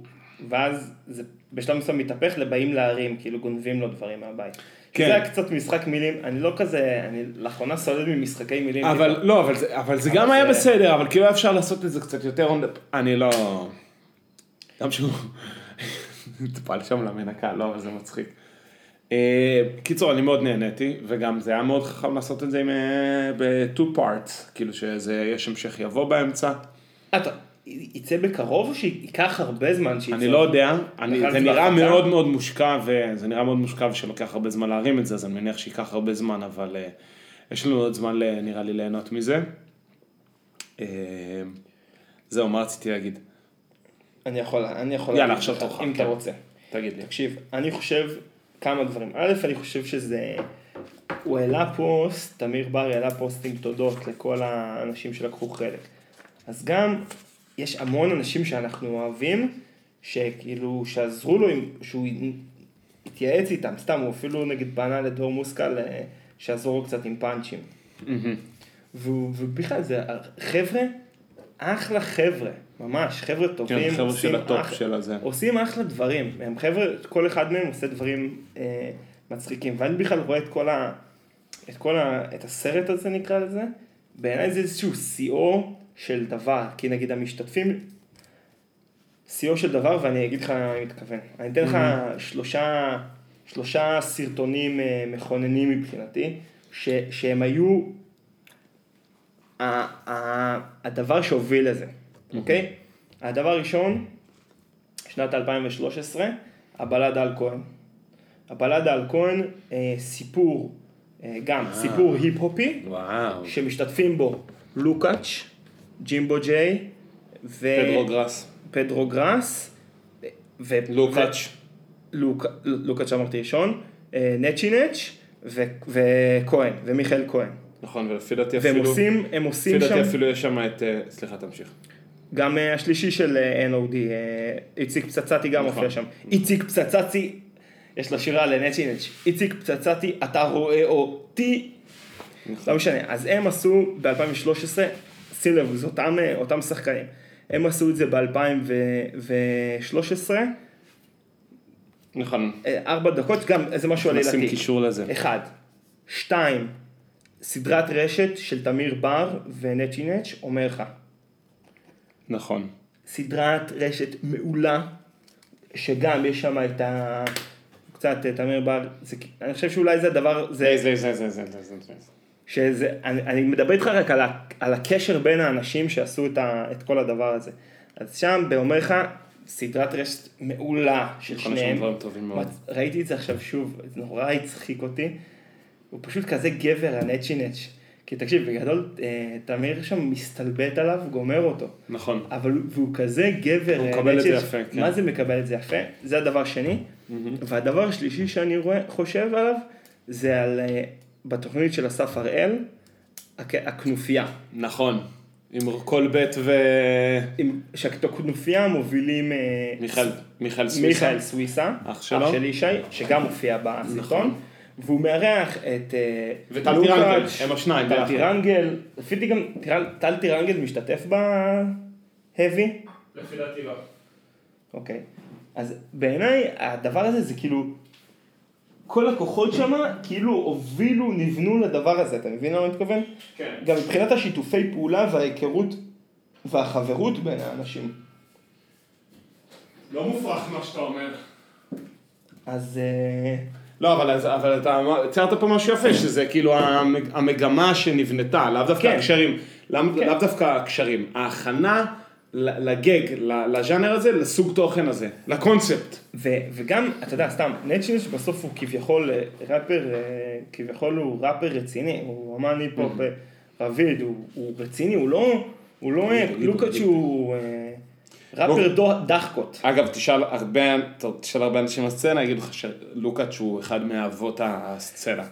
ואז זה בשלב מסוים מתהפך לבאים להרים, כאילו גונבים לו דברים מהבית.
כן.
זה היה קצת משחק מילים, אני לא כזה, אני לאחרונה סולד ממשחקי מילים.
אבל
טיפה.
לא, אבל זה, אבל זה
אבל
גם היה
זה-
בסדר, אבל כאילו היה אפשר לעשות את זה קצת יותר, אני לא... גם שהוא... טפל שם למנקה, לא, אבל זה מצחיק. אה, קיצור, אני מאוד נהניתי, וגם זה היה מאוד חכם לעשות את זה. אה, ב-two parts, כאילו שזה, יש המשך יבוא באמצע.
אתה, יצא בקרוב או שייקח הרבה זמן שיצא?
אני לא יודע, אני, זה נראה
בהפקה?
מאוד מאוד מושקע, וזה נראה מאוד מושקע ושלוקח הרבה זמן להרים את זה, אז אני מניח שייקח הרבה זמן, אבל אה, יש לנו עוד זמן, נראה לי, ליהנות מזה. אה, זהו, מה רציתי להגיד?
אני יכול, אני יכול...
יאללה,
להגיד
עכשיו
לך,
תורך,
אם
כן.
אתה רוצה.
תגיד לי.
תקשיב, אני חושב כמה דברים. א', אני חושב שזה... הוא העלה פוסט, תמיר בר העלה פוסט עם תודות לכל האנשים שלקחו חלק. אז גם יש המון אנשים שאנחנו אוהבים, שכאילו, שעזרו לו, שהוא התייעץ איתם, סתם, הוא אפילו נגיד פנה לדור אה, שיעזור לו קצת עם פאנצ'ים. ובכלל זה חבר'ה, אחלה חבר'ה, ממש, חבר'ה טובים,
כן, חבר'ה של הטופ
אחלה-
של הזה.
עושים אחלה דברים, הם חבר'ה, כל אחד מהם עושה דברים אה, מצחיקים, ואני בכלל רואה את כל ה... את כל ה... את הסרט הזה נקרא לזה, בעיניי זה איזשהו שיאו של דבר, כי נגיד המשתתפים, שיאו של דבר, ואני אגיד לך למה אני מתכוון. אני אתן לך שלושה, שלושה סרטונים אה, מכוננים מבחינתי, ש, שהם היו ה- ה- הדבר שהוביל לזה, אוקיי? הדבר הראשון, שנת 2013, הבלדה על כהן. הבלדה על כהן, אה, סיפור, אה, גם סיפור היפ-הופי,
וואו.
שמשתתפים בו לוקאץ', ג'ימבו ג'יי, ו...
פדרו גראס.
פדרו גראס, ו...
לוקאץ'.
ו... לוק... לוקאץ' אמרתי ראשון, אה, נצ'י נץ', ו... וכהן, ומיכאל כהן.
נכון, ולפי דעתי
והם
אפילו...
עושים, הם עושים
לפי
שם,
דעתי אפילו יש שם את... אה, סליחה, תמשיך.
גם אה, השלישי של NOD, איציק פצצתי גם
נכון.
מופיע שם. איציק פצצתי, יש לו שירה לנצ'י נץ', איציק פצצתי, אתה רואה אותי. לא משנה, אז הם עשו ב-2013, שים לב, זה אותם, אה, אותם שחקנים. הם עשו את זה ב-2013.
נכון.
אה, ארבע דקות, גם זה משהו עלילתי.
נשים קישור לזה.
אחד. שתיים. סדרת רשת של תמיר בר ונצ'י נץ' אומר לך.
נכון.
סדרת רשת מעולה, שגם יש שם את ה... קצת אה, תמיר בר, זה... אני חושב שאולי זה הדבר... זה
זה זה זה זה זה זה.
שזה, אני, אני מדבר איתך רק על, ה, על הקשר בין האנשים שעשו את, ה, את כל הדבר הזה. אז שם, באומר לך, סדרת רשת מעולה של שניהם.
מאוד.
ראיתי את זה עכשיו שוב, זה נורא הצחיק אותי. הוא פשוט כזה גבר, הנצ'י נץ'. כי תקשיב, בגדול, אה, תמיר שם מסתלבט עליו, גומר אותו.
נכון.
אבל הוא- והוא כזה גבר,
הוא מקבל את זה יפה, כן.
מה זה מקבל את זה יפה? זה הדבר שני. והדבר השלישי שאני רואה, חושב עליו, זה על, אה, בתוכנית של אסף הראל, הכ- הכנופיה.
נכון. עם כל בית ו...
עם- שאת הכנופיה מובילים אה,
מיכאל, מיכאל סוויסה.
מיכאל סוויסה,
אח שלו.
של ישי, שגם מופיע בסרטון,
נכון.
והוא מארח את אה,
וטל טירנגל, הם השניים
טל. טירנגל, לפי דעתי גם טל- טל טירנגל משתתף בהאבי,
לפי דעתי לא.
אוקיי, אז בעיניי הדבר הזה זה כאילו, כל הכוחות שם כאילו הובילו, נבנו לדבר הזה, אתה מבין למה אני מתכוון?
כן.
גם מבחינת השיתופי פעולה וההיכרות והחברות בין האנשים.
לא מופרך מה שאתה אומר.
אז אה,
לא, אבל, אז- אבל אתה ציירת פה משהו יפה, שזה כאילו המג- המגמה שנבנתה, לאו דווקא
כן.
הקשרים, לאו
כן.
לאו דווקא הקשרים, ההכנה לגג, לז'אנר הזה, לסוג תוכן הזה, לקונספט.
ו- וגם, אתה יודע, סתם, נצ'ינש בסוף הוא כביכול אה, ראפר, אה, כביכול הוא ראפר רציני, הוא אמן היפ-הופ אה, רביד, הוא, הוא רציני, הוא לא, הוא לא אה, לוקאץ'
תגיד.
הוא אה, ראפר דו- דחקות.
אגב, תשאל הרבה, תשאל הרבה אנשים בסצנה, יגידו לך שלוקאץ' הוא אחד מאבות הסצנה.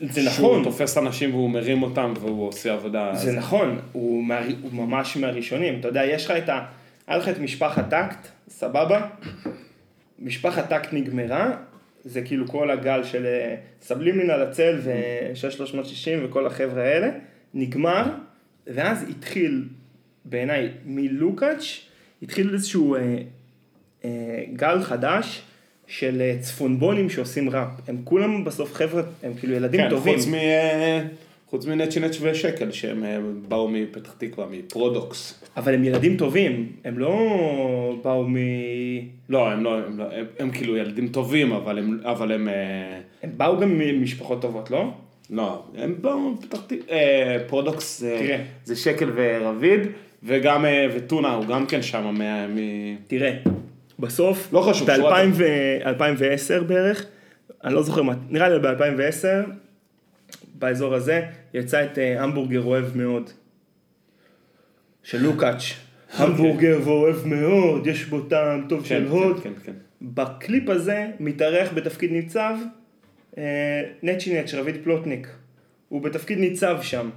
זה
שהוא
נכון,
תופס אנשים והוא מרים אותם והוא עושה עבודה.
זה נכון, הוא, מה, הוא ממש מהראשונים, אתה יודע, יש לך את ה... היה לך את משפחת טקט, סבבה? משפחת טקט נגמרה, זה כאילו כל הגל של אה, סבלימינל הצל ו-6360 וכל החבר'ה האלה, נגמר, ואז התחיל, בעיניי, מלוקאץ', התחיל איזשהו אה, אה, גל חדש של אה, צפונבונים שעושים ראפ. הם כולם בסוף חבר'ה, הם כאילו ילדים
כן,
טובים.
חוץ מ... אה, חוץ מנצ'י נצ' ושקל, שהם אה, באו מפתח תקווה, מפרודוקס.
אבל הם ילדים טובים, הם לא באו מ...
לא, הם לא, הם, לא, הם, הם כאילו ילדים טובים, אבל הם, אבל הם, אה,
הם באו גם ממשפחות טובות, לא?
לא, הם באו מפתח תקווה, אה, פרודוקס
תראה.
זה שקל ורביד, וגם, אה, וטונה הוא גם כן שם, מה- מ...
תראה, בסוף,
לא חשוב, שורה
ב-2010 בערך, אני לא זוכר מה, נראה לי ב-2010, באזור הזה, יצא את אה, המבורגר אוהב מאוד. של לוקאץ'. (laughs) המבורגר ואוהב מאוד, יש בו טעם טוב
כן,
של הוד.
כן, כן, כן.
בקליפ הזה מתארח בתפקיד ניצב אה, נצ'י נץ', רביד פלוטניק. הוא בתפקיד ניצב שם.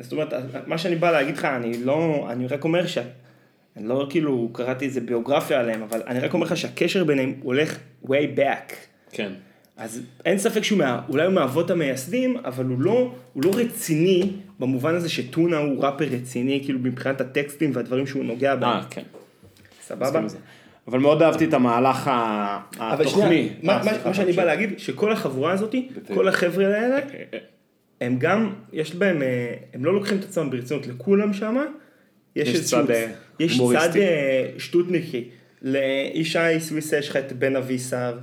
זאת אומרת, מה שאני בא להגיד לך, אני לא, אני רק אומר ש... אני לא כאילו קראתי איזה ביוגרפיה עליהם, אבל אני רק אומר לך שהקשר ביניהם הולך way back.
כן.
אז אין ספק שהוא מה, אולי הוא מהאבות המייסדים, אבל הוא לא, הוא לא רציני במובן הזה שטונה הוא ראפר רציני, כאילו מבחינת הטקסטים והדברים שהוא נוגע בהם.
אה, כן.
סבבה?
אבל מאוד אהבתי את המהלך
אבל
התוכני.
שנייה, מה,
אה,
מה, מה שאני. בא להגיד, שכל החבורה הזאת, כל החבר'ה האלה, הם גם, יש בהם, אה, הם לא לוקחים את עצמם ברצינות לכולם שמה, יש
יש
איזשהו,
צד, אה,
יש צד. אה, שטותניקי. לישי סוויסה יש לך את בן אבישר,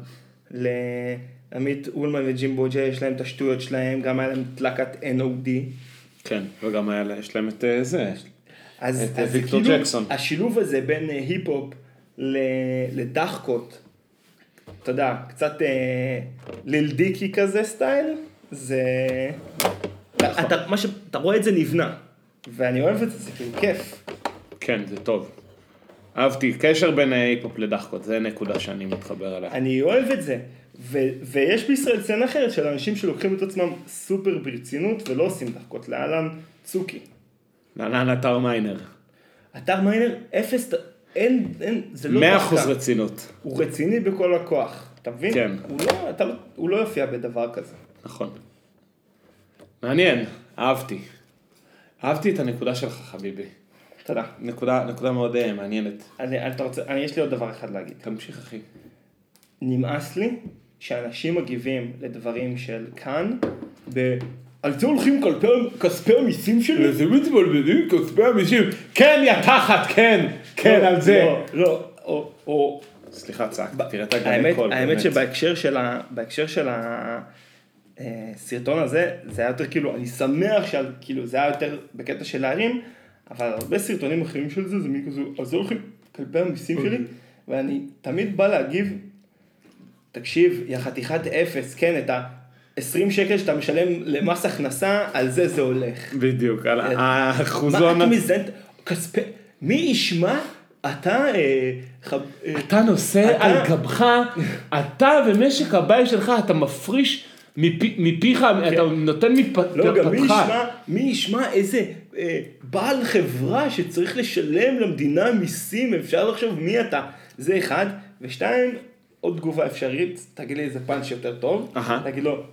לעמית אולמן וג'ימבו ג'יי יש להם את השטויות שלהם, גם היה להם את להקת NOD.
כן, וגם היה, יש להם את אה, זה.
אז,
את,
אז
ויקטור
כאילו,
ג'קסון.
השילוב הזה בין אה, היפ-הופ לדחקות, אתה יודע, קצת אה, ליל דיקי כזה סטייל, זה...
נכון.
אתה, מה ש... אתה רואה את זה נבנה, ואני אוהב את זה, זה כאילו כיף.
כן, זה טוב. אהבתי, קשר בין אה, היפ-הופ לדחקות, זה נקודה שאני מתחבר אליה.
אני אוהב את זה. ו- ויש בישראל סצנה אחרת של אנשים שלוקחים את עצמם סופר ברצינות ולא עושים דחקות, להלן צוקי.
להלן עטר מיינר.
עטר מיינר, אפס, אין, אין, זה לא
100%
דחקה.
רצינות.
הוא רציני בכל הכוח, אתה מבין?
כן.
הוא לא, אתה, לא- הוא לא יופיע בדבר כזה.
נכון. מעניין, אהבתי. אהבתי את הנקודה שלך, חביבי.
תודה.
נקודה, נקודה מאוד אה, מעניינת.
אני, אתה רוצה, אני, יש לי עוד דבר אחד להגיד.
תמשיך, אחי.
נמאס לי שאנשים מגיבים לדברים של כאן, ב... על זה הולכים כספי המיסים שלי?
זה מתבלבלים כספי המישים. כן, יא תחת, כן, כן,
לא,
על זה.
לא, לא, או,
סליחה, צעקתי, תראה את הגלי קול.
האמת. שבהקשר של ה... הסרטון הזה, זה היה יותר כאילו, אני שמח שעל, כאילו, זה היה יותר בקטע של להרים, אבל הרבה סרטונים אחרים של זה, זה מין כזה, על זה הולכים כלפי המיסים שלי, ואני תמיד בא להגיב, תקשיב, יא חתיכת אפס, כן, את ה-20 שקל שאתה משלם למס הכנסה, על זה זה הולך.
בדיוק, על
מה
האחוזון.
אתה מזיין, כספי, מי ישמע, אתה, אה, אה,
אתה נושא על גבך, אתה ומשק הבית שלך, אתה מפריש מפי- מפיך, אתה נותן
כן. לא, גם מי. ישמע, מי ישמע איזה אה, בעל חברה שצריך לשלם למדינה מיסים, אפשר לחשוב מי אתה. זה אחד. ושתיים, עוד תגובה אפשרית, תגיד לי איזה פאנץ' יותר טוב.
אהה.
תגיד לו,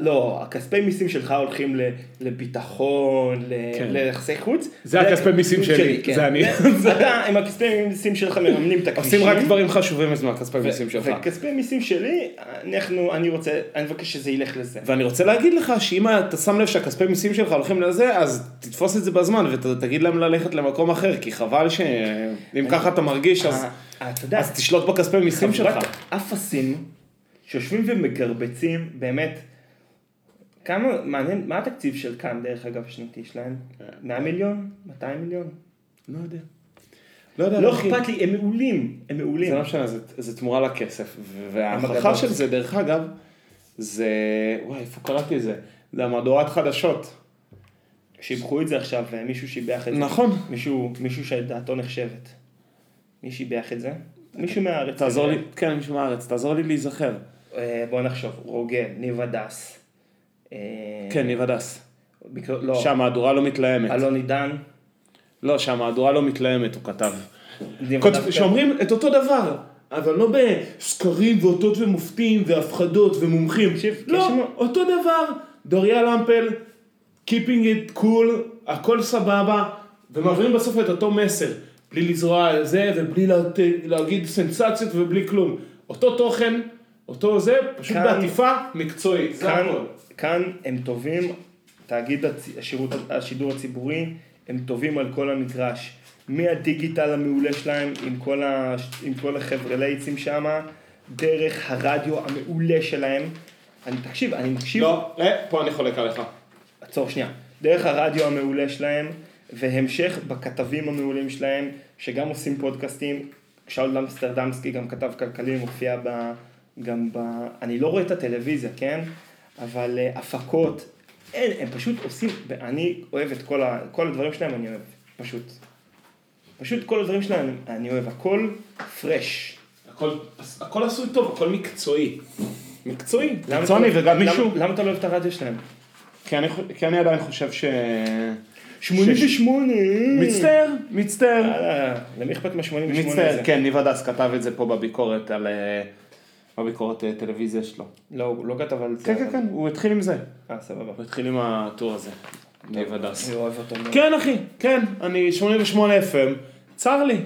לא, הכספי מיסים שלך הולכים לביטחון,
כן.
ליחסי חוץ.
זה הכספי מיסים שלי,
כן.
זה אני. (laughs)
אתה עם הכספי מיסים שלך מממנים את הכבישים.
עושים רק דברים חשובים אז מהכספי מיסים שלך.
וכספי מיסים שלי, אנחנו, אני רוצה, אני מבקש שזה ילך לזה.
ואני רוצה להגיד לך שאם אתה שם לב שהכספי מיסים שלך הולכים לזה, אז תתפוס את זה בזמן ותגיד להם ללכת למקום אחר, כי חבל שאם ככה אתה מרגיש, אז-
אה,
אז תשלוט בכספי מיסים שלך.
חבורת אפסים שיושבים ומגרבצים, באמת, כמה, מעניין, מה התקציב של כאן דרך אגב השנתי שלהם?
כן.
100 מיליון? 200 מיליון?
לא יודע. לא יודע,
לא. אכפת לי, הם מעולים, הם מעולים.
זה לא משנה, זה, זה תמורה לכסף. וההוכחה. של זה, דרך אגב, זה, וואי, איפה קראתי את זה? זה המהדורת חדשות.
שיבחו את זה עכשיו, מישהו שיבח את זה.
נכון.
מישהו, מישהו שדעתו נחשבת. מי שיבח את זה? מישהו מהארץ.
תעזור לי. כן, מישהו מהארץ, תעזור לי להיזכר.
אה, בוא נחשוב, רוגל, ניב הדס. אה,
כן, ניב הדס.
לא,
שהמהדורה לא מתלהמת.
אלון עידן.
לא, שהמהדורה לא מתלהמת, הוא כתב.
הדס-
שאומרים את אותו דבר, אבל לא בסקרים ואותות ומופתים והפחדות ומומחים. לא, אותו דבר, דוריה למפל, keeping it cool, הכל סבבה, ומעבירים בסוף את אותו מסר, בלי לזרוע על זה ובלי לה- להגיד סנסציות ובלי כלום. אותו תוכן, אותו זה, פשוט
כאן-
בעטיפה מקצועית,
כאן. כאן הם טובים, תאגיד השירות, השידור הציבורי, הם טובים על כל המגרש. מהדיגיטל המעולה שלהם, עם כל, ה, עם כל החבר'ה לייצים שם, דרך הרדיו המעולה שלהם. אני, תקשיב, אני מקשיב,
לא, אה, פה אני חולק עליך.
עצור שנייה, דרך הרדיו המעולה שלהם, והמשך בכתבים המעולים שלהם, שגם עושים פודקאסטים, שאול אמסטרדמסקי גם כתב כלכלי, מופיע ב... גם ב... אני לא רואה את הטלוויזיה, כן? אבל uh, הפקות, אין, הם פשוט עושים, אני אוהב את כל, ה... כל הדברים שלהם, אני אוהב, פשוט. פשוט כל הדברים שלהם, אני אוהב, הכל פרש.
הכל, הכל עשוי טוב, הכל מקצועי. מקצועי,
למה
מקצועני
אתה-
וגם
למה-
מישהו,
למה אתה לא אוהב את הרדיו שלהם?
כי אני, כי אני עדיין חושב ש...
88!
מצטער, מצטער.
למי אכפת מה-88
מצטער,
הזה?
כן, ניב הדס כתב את זה פה בביקורת על... בביקורת אה, טלוויזיה שלו.
לא, הוא לא כתב על זה.
כן, כן, כן, הוא התחיל עם זה.
אה, סבבה.
הוא התחיל עם הטור הזה. ניב הדס.
אני אוהב אותו.
כן, אחי, כן, אני 88 FM, צר לי,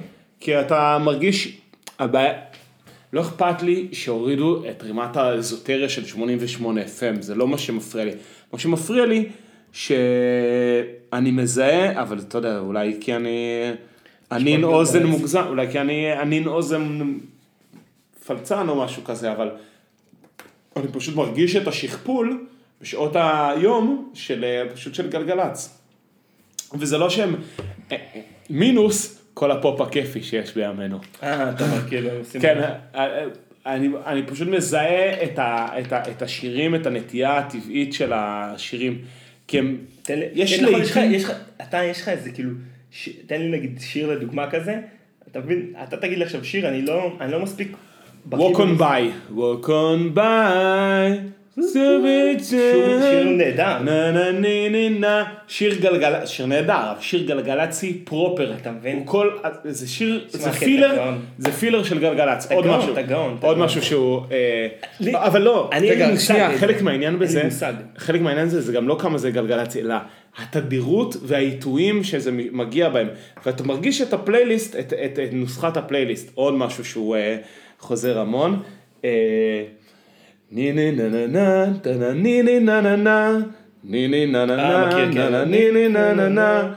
כי אתה מרגיש, הבעיה, לא אכפת לי שהורידו את רימת האזוטריה של 88 FM, זה לא מה שמפריע לי. מה שמפריע לי, שאני מזהה, אבל אתה יודע, אולי כי אני ענין
פה
אוזן. מוגזם, אולי כי אני ענין אוזן פלצן או משהו כזה, אבל אני פשוט מרגיש את השכפול בשעות היום של אה, פשוט של גלגלצ. וזה לא שהם אה, אה, מינוס כל הפופ הכיפי שיש בימינו.
אה, אתה עושים...
כן, אני, אני פשוט מזהה את, ה, את, ה, את השירים, את הנטייה הטבעית של השירים. כי הם,
תן לי,
יש
כן, נכון, יש לך, יש לך, אתה, יש לך איזה כאילו, ש... תן לי נגיד שיר לדוגמה כזה, אתה מבין, אתה תגיד לי עכשיו שיר, אני לא, אני לא מספיק...
walk on by, walk on by,
שיר- נהדר.
נה נה נה נה נה, שיר גלגלצ, שיר נהדר, שיר גלגלצי פרופר,
אתה מבין?
הוא כל, זה שיר, זה פילר. זה פילר של גלגלצ, עוד משהו,
אתה גאון,
עוד. משהו שהוא, אה, אבל לא,
אני אין לי מושג.
חלק מהעניין בזה. חלק מהעניין זה, זה גם לא כמה זה גלגלצ, אלא התדירות והעיתויים שזה מגיע בהם, ואתה מרגיש את הפלייליסט, את, את, את נוסחת הפלייליסט, עוד משהו שהוא אה, חוזר המון. אה, ני ני נה נה נה, טה ני ני נה נה נה, ני ני נה נה
אה,
נה, נה
כן.
נה ני ני נה נה נה.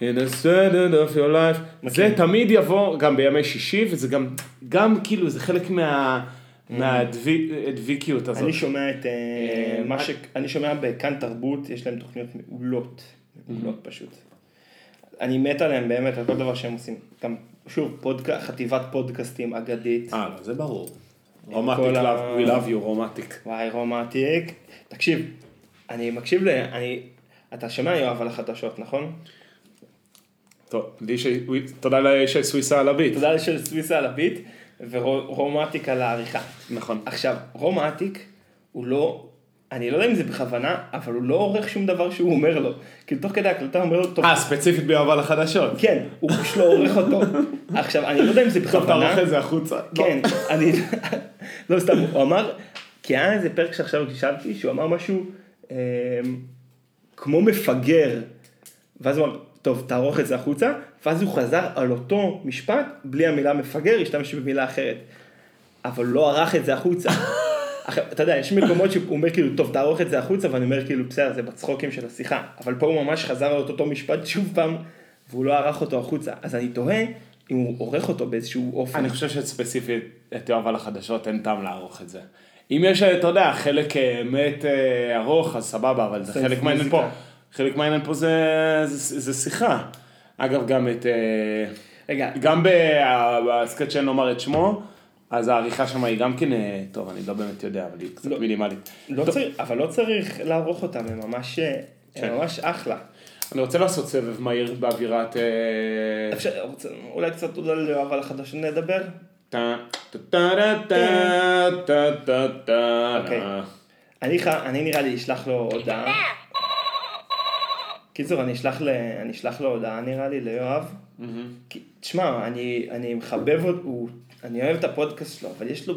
In a standard of your life, זה תמיד יבוא גם בימי שישי וזה גם, גם כאילו זה חלק מה, מהדביקיות הזאת.
אני שומע את, אה, מה ש... אני שומע בכאן תרבות, יש להם תוכניות מעולות, מעולות פשוט. אני מת עליהם באמת, על כל דבר שהם עושים. גם, שוב, פודק... חטיבת פודקאסטים אגדית.
אה, לא, זה ברור. רומטיק,
ה-
we love you, רומטיק.
וואי, רומטיק. תקשיב, אני מקשיב ל... אני... אתה שומע יואב על החדשות, נכון?
טוב, לישי- תודה לישי סוויסה על הביט.
תודה לישי סוויסה על הביט, ורומטיק על העריכה.
נכון.
עכשיו, רומטיק הוא לא, אני לא יודע אם זה בכוונה, אבל הוא לא עורך שום דבר שהוא אומר לו. כאילו תוך כדי ההקלטה הוא אומר לו, טוב,
אה, ספציפית ביואב על החדשות.
כן, הוא פשוט לא עורך אותו. (laughs) עכשיו, אני לא יודע אם זה
טוב, אתה
בכוונה.
עורך את זה החוצה.
כן, אני, (laughs) לא סתם, הוא אמר, כי היה איזה פרק שעכשיו הקשבתי, שהוא אמר משהו אה, כמו מפגר, ואז הוא אמר, טוב, תערוך את זה החוצה, ואז הוא חזר על אותו משפט, בלי המילה מפגר, השתמש במילה אחרת. אבל לא ערך את זה החוצה. (laughs) עכשיו, אתה יודע, יש מקומות שהוא אומר כאילו, טוב, תערוך את זה החוצה, ואני אומר כאילו, בסדר, זה בצחוקים של השיחה. אבל פה הוא ממש חזר על אותו משפט שוב פעם, והוא לא ערך אותו החוצה. אז אני תוהה אם הוא עורך אותו באיזשהו אופן.
אני חושב שספציפית את יואב על החדשות אין טעם לערוך את זה. אם יש, אתה יודע, חלק אה, מת אה, ארוך, אז סבבה, אבל זה חלק מהעניין פה. חלק מהעניין פה זה, זה, זה שיחה. אגב, גם את... אה,
רגע,
גם ב- בסקט שאין לומר את שמו, אז העריכה שם היא גם כן, אה, טוב, אני לא באמת יודע, אבל היא קצת
לא.
מינימלית.
לא צריך, אבל לא צריך לערוך אותם, הם ממש, הם
כן.
ממש אחלה.
אני רוצה לעשות סבב מהיר באווירת... אה,
אפשר, רוצה- אולי קצת עוד על יואב על החדשות נדבר?
טה, טה, טה, טה, טה, טה, טה. טה.
אני, נראה לי אשלח לו הודעה. קיצור, אני אשלח, ל, אני אשלח לו הודעה נראה לי ליואב. תשמע, אני, אני מחבב הוא- אני אוהב את הפודקאסט שלו, אבל יש לו,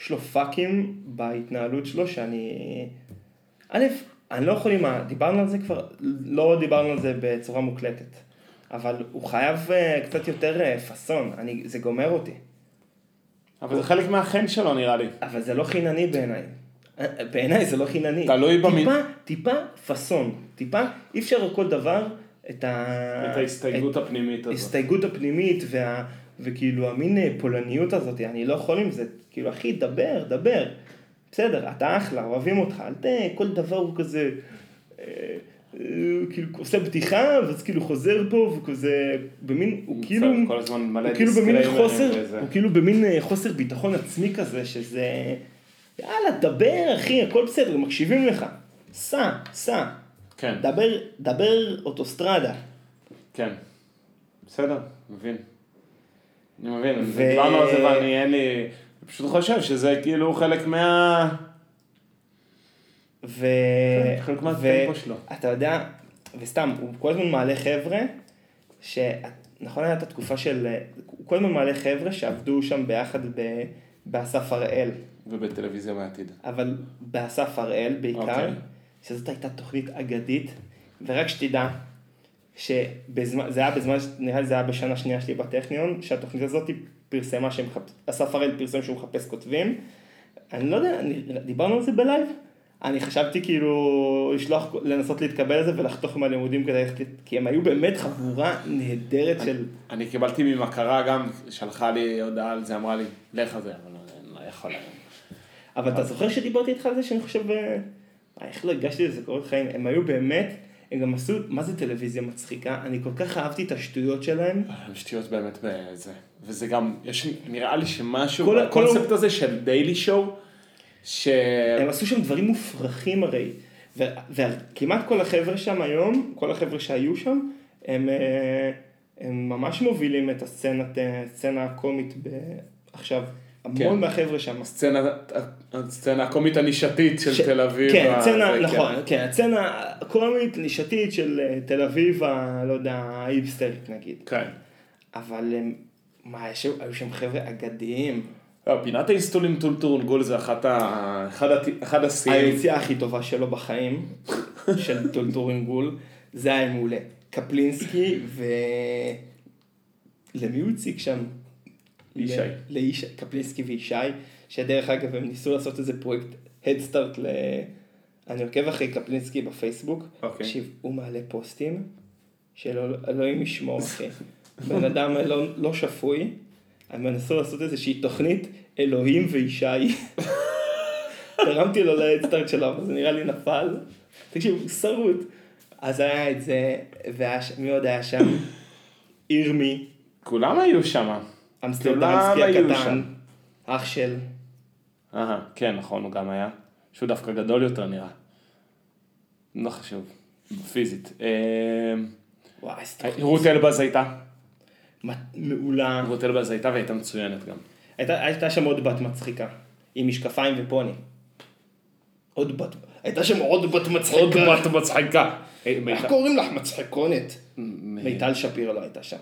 יש לו פאקים בהתנהלות שלו שאני... א', אני לא יכול עם ה... דיברנו על זה כבר, לא דיברנו על זה בצורה מוקלטת, אבל הוא חייב אה, קצת יותר אה, פאסון, אני, זה גומר אותי.
אבל זה חלק מהחן שלו נראה לי.
אבל זה לא חינני בעיניי. אה, בעיניי זה לא חינני.
תלוי במין-
טיפה, טיפה פאסון. טיפה, אי אפשר על כל דבר את ה...
את ההסתייגות
את
הפנימית הזאת.
ההסתייגות הפנימית וה... וכאילו המין אה, פולניות הזאת, אני לא יכול עם זה. כאילו, אחי, דבר, דבר. בסדר, אתה אחלה, אוהבים אותך, אל ת... כל דבר הוא כזה... אה, אה, כאילו עושה בדיחה, ואז כאילו חוזר פה, וכזה, במין, הוא כאילו,
כל הזמן מלא
הוא כאילו במין חוסר,
וזה.
הוא כאילו במין אה, חוסר ביטחון עצמי כזה, שזה, יאללה, דבר אחי, הכל בסדר, מקשיבים לך, סע, סע,
כן,
דבר, דבר אוטוסטרדה.
כן. בסדר, מבין. אני מבין,
ו-
דיברנו על זה ואני אין לי... אני פשוט חושב שזה כאילו חלק מה...
ו...
חלק מהטמפו שלו.
אתה יודע, וסתם, הוא כל הזמן מעלה חבר'ה, ש... נכון הייתה התקופה של... הוא כל הזמן מעלה חבר'ה שעבדו שם ביחד ב... באסף הראל.
ובטלוויזיה בעתיד.
אבל באסף הראל בעיקר,
אוקיי.
שזאת הייתה תוכנית אגדית, ורק שתדע, שבזמן, זה היה בזמן, נראה לי זה היה בשנה שנייה שלי בטכניון, שהתוכנית הזאת פרסמה, שמחפ... אסף הראל פרסם שהוא מחפש כותבים, אני לא יודע, אני, דיברנו על זה בלייב, אני חשבתי כאילו לשלוח, לנסות להתקבל לזה ולחתוך מהלימודים כדי ללכת, כי הם היו באמת חבורה נהדרת של...
אני קיבלתי ממכרה גם, שלחה לי הודעה על זה, אמרה לי, לך על זה, אבל לא- לא יכול היום.
אבל אתה זוכר שדיברתי איתך על זה שאני חושב, אה, איך לא הגשתי לזה קורות חיים, הם היו באמת, הם גם עשו, מה זה טלוויזיה מצחיקה? אני כל כך אהבתי את השטויות שלהם.
הם שטויות באמת בזה. וזה גם, יש, נראה לי שמשהו
כל ה- כל
הזה של דיילי שואו, ש...
הם עשו שם דברים מופרכים הרי. וכמעט כל החבר'ה שם היום, כל החבר'ה שהיו שם, הם, אה, הם ממש מובילים את הסצנת, אה, הסצנה הקומית ב- עכשיו. המון
כן.
מהחבר'ה שם.
הסצנה, הסצנה הקומית הנישתית של
ש-
תל אביב.
כן,
ה-
הסצנה,
זה,
נכון, כן, הסצנה הקומית נישתית של אה, תל אביב, ה- לא יודע, ההיפסטרית נגיד.
כן.
אבל הם, מה, יש- היו שם חבר'ה אגדיים.
לא, פינת האיסטולים טל טירנגל זה אחת ה... אחד, הת- אחד השיאים.
היציאה הכי טובה שלו בחיים, (laughs) של טל טירנגל, זה היה מעולה. קפלינסקי ו... למי הוא הציג שם?
לישי.
לישי, קפלינסקי וישי, שדרך אגב הם ניסו לעשות איזה פרויקט הדסטארט ל... אני עוקב אחרי קפלינסקי בפייסבוק,
אוקיי.
תקשיב, הוא מעלה פוסטים של אלוהים ישמור אחי. (laughs) בן אדם לא, לא שפוי, הם מנסו לעשות איזושהי תוכנית אלוהים וישי. (laughs) הרמתי לו להדסטארט שלו, אבל זה נראה לי נפל. תקשיב, הוא שרוט. אז היה את זה, והיה ש- מי עוד היה שם? (laughs) ירמי,
כולם היו שם.
אמסטרדמסקי הקטן. אח של...
אהה, כן, נכון, הוא גם היה. שהוא דווקא גדול יותר נראה. לא חשוב, פיזית. אה,
וואי, תוכנית.
רות אלבז הייתה.
מעולה.
רות אלבז הייתה והייתה מצוינת גם.
הייתה, הייתה שם עוד בת מצחיקה, עם משקפיים ופוני. עוד בת, הייתה שם עוד בת מצחיקה.
עוד בת מצחיקה. אה,
איך קוראים לך מצחיקונת? מיטל שפירו לא הייתה שם.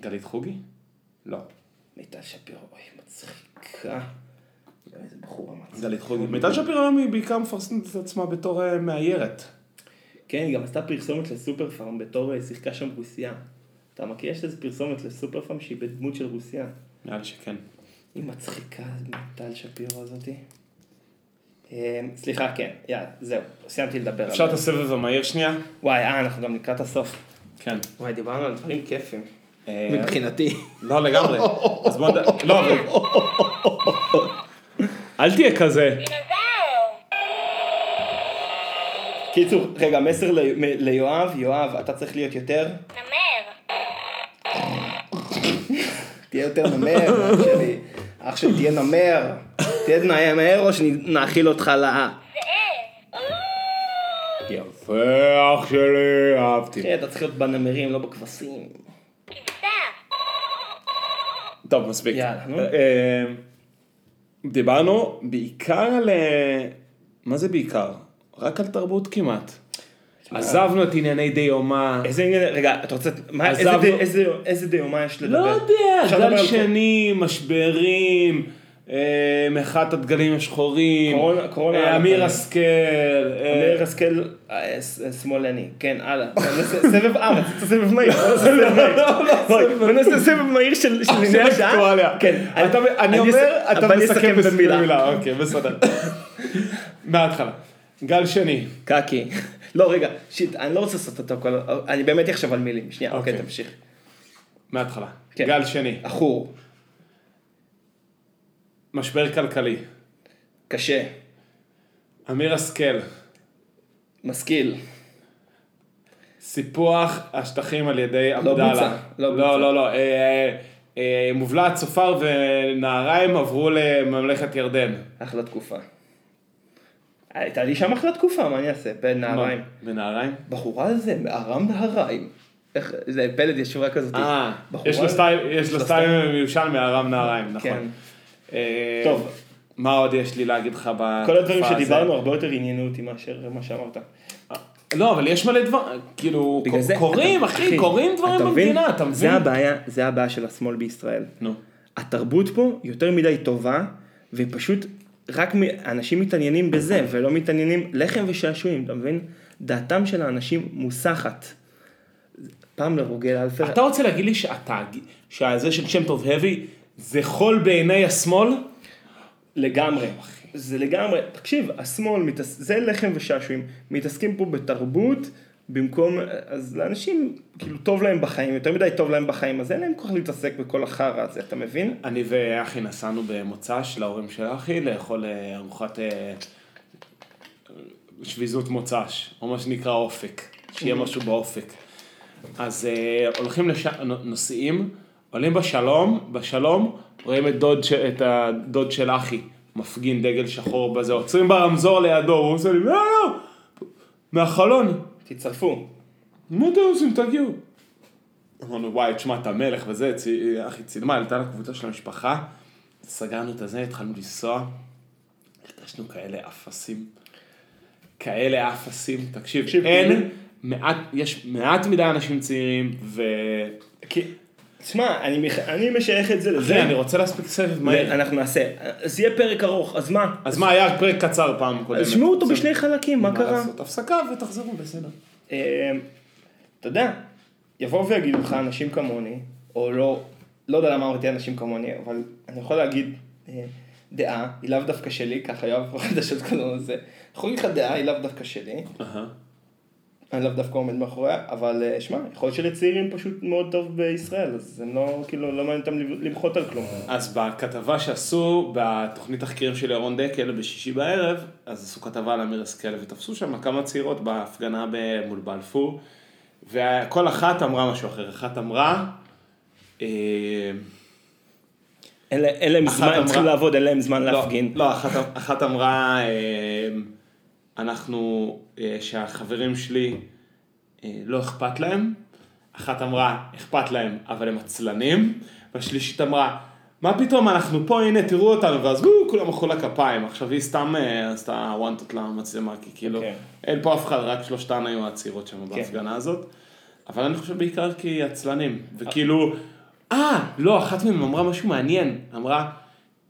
גלית חוגי? לא.
מיטל שפירו, אוי, מצחיקה. איזה בחורה מצחיקה.
מיטל שפירו היום היא בעיקר מפרסמת את עצמה בתור אה, מאיירת.
כן, היא גם עשתה פרסומת לסופר פארם בתור אה, שיחקה שם רוסיה. אתה מכיר? יש איזה פרסומת לסופר פארם שהיא בדמות של רוסיה.
נראה לי שכן.
היא מצחיקה, מיטל שפירו הזאתי. אה, סליחה, כן, יאללה, זהו, סיימתי לדבר
אפשר את. הסבב המהיר שנייה?
וואי, אה, אנחנו גם לקראת הסוף.
כן.
וואי, דיברנו על דברים כיפים.
אה,
מבחינתי.
לא לגמרי. אז בוא נד... לא, אבל... אל תהיה כזה.
קיצור, רגע, מסר ל- ליואב, יואב, אתה צריך להיות יותר,
נמר.
תהיה יותר נמר, אח שלי. אח שלי, תהיה נמר. תהיה נמר או שנאכיל אותך לאה.
יפה אח שלי, אהבתי.
אתה צריך להיות בנמרים, לא בכבשים.
טוב, מספיק.
יאללה, נו.
אה, דיברנו בעיקר על... אה, מה זה בעיקר? רק על תרבות כמעט. עזבנו את ענייני דיומא.
איזה עניין, רגע, אתה רוצה, מה, איזה
עזבנו-
די- איזה- איזה דיומה יש לדבר?
לא יודע, גל שני, משברים, אה, מחאת הדגלים השחורים,
קורונה- קורונה
אה, אמיר. השכל, אה,
אמיר השכל שמאלני, כן, הלאה. סבב, אה, רצית סבב מהיר, בוא נעשה סבב מהיר. בואי, בוא נעשה סבב מהיר של של ענייני שעה.
אקטואליה.
כן,
אני אומר, אתה מסכם
במילה. (laughs)
אוקיי, בסדר. מההתחלה. גל שני.
קקי. לא, רגע, שיט, אני לא רוצה לעשות אותו כל... אני באמת אחשוב על מילים. שנייה, אוקיי,
אוקיי.
תמשיך.
מההתחלה.
כן.
גל שני.
עכור,
משבר כלכלי.
קשה,
אמיר השכל.
משכיל,
סיפוח השטחים על ידי
לא
עבדאללה.
בוצע, לא בוצע.
לא, לא, לא. אה, אה, מובלעת צופר ונהריים עברו לממלכת ירדן.
אחלה תקופה. הייתה לי שם אחלה תקופה, מה אני אעשה? בנהריים.
מה? בנהריים?
בחורה זה מארם נהריים. איך, זה פלד ישורה כזאת.
אה, יש לו סטייל, יש
יש
לו
לו
סטייל מיושן מארם נהריים, נכון.
כן.
אה,
טוב.
מה עוד יש לי להגיד לך בתקופה
כל הדברים
הזאת?
שדיברנו הרבה יותר עניינו אותי מאשר מה שאמרת.
לא, אבל יש מלא דברים, כאילו,
זה,
קורים, אחי, קורים דברים
אתה מבין?
במדינה, אתה
זה
מבין?
הבעיה, זה הבעיה של השמאל בישראל.
נו.
התרבות פה יותר מדי טובה, ופשוט רק אנשים מתעניינים בזה, ולא מתעניינים לחם ושעשועים, אתה מבין? דעתם של האנשים מוסחת. פעם לרוגל אלפר,
אתה רוצה להגיד לי שהתאגיד, שזה של שם טוב הבי, זה חול בעיני השמאל?
לגמרי. זה לגמרי, תקשיב, השמאל, מתעס... זה לחם ושעשועים, מתעסקים פה בתרבות במקום, אז לאנשים, כאילו, טוב להם בחיים, יותר מדי טוב להם בחיים, אז אין להם כוח להתעסק בכל החרא הזה, אתה מבין?
אני ואחי נסענו במוצ"ש להורים של אחי לאכול אה, ארוחת אה, שביזות מוצ"ש, או מה שנקרא אופק, שיהיה משהו באופק. אז אה, הולכים לש... נוסעים, עולים בשלום, בשלום, רואים את, דוד ש... את הדוד של אחי, מפגין דגל שחור בזה, עוצרים ברמזור לידו, הוא עושה לי, לא, לא, מהחלון,
תצטרפו.
מה אתם עושים? תגיעו. אמרנו, וואי, תשמע, אתה מלך וזה, צי- אחי צילמה, עלתה לקבוצה של המשפחה, סגרנו את הזה, התחלנו לנסוע, הרגשנו כאלה אפסים. כאלה אפסים, תקשיב,
תקשיב,
אין
כאילו-
מעט, יש מעט מדי אנשים צעירים, ו...
כי, תשמע, אני, מח... אני משייך את זה לזה.
אחי, אני רוצה להספיק סבב מהר.
אנחנו נעשה, אז יהיה פרק ארוך, אז מה?
אז מה, היה פרק קצר פעם קודמת.
אז שמעו אותו. בשני חלקים, מה קרה?
הפסקה ותחזרו, בסדר.
אה, אתה יודע, יבואו ויגידו לך אנשים כמוני, או לא, לא יודע למה אמרתי אנשים כמוני, אבל אני יכול להגיד אה, דעה, היא לאו דווקא שלי, ככה יואב (laughs) חדשות קוראים לזה, יכול להגיד לך דעה, היא לאו דווקא שלי. אני לאו דווקא עומד מאחוריה, אבל אה, שמע, יכול להיות שלצעירים פשוט מאוד טוב בישראל, אז הם לא, כאילו, לא מעניין אותם למחות על כלום.
אז בכתבה שעשו בתוכנית תחקירים של ירון דקל בשישי בערב, אז עשו כתבה על אמיר השכל ותפסו שם כמה צעירות בהפגנה מול בלפור, וכל אחת אמרה משהו אחר, אחת אמרה, אה,
אין אין להם זמן, הם צריכים לעבוד, אין להם זמן
לא,
להפגין.
לא, אחת, אחת אמרה, אה, אנחנו, אה, שהחברים שלי אה, לא אכפת להם, אחת אמרה, אכפת להם, אבל הם עצלנים, והשלישית אמרה, מה פתאום, אנחנו פה, הנה, תראו אותנו, ואז וואו, כולם מחאו לה כפיים. עכשיו היא סתם אה, עשתה וואנטות למצלמה, כי כאילו,
כן.
אין פה אף אחד, רק שלושתן היו הצעירות שם בהפגנה הזאת. אבל אני חושב בעיקר כי עצלנים, וכאילו, אה, לא, אחת מהן אמרה משהו מעניין, אמרה,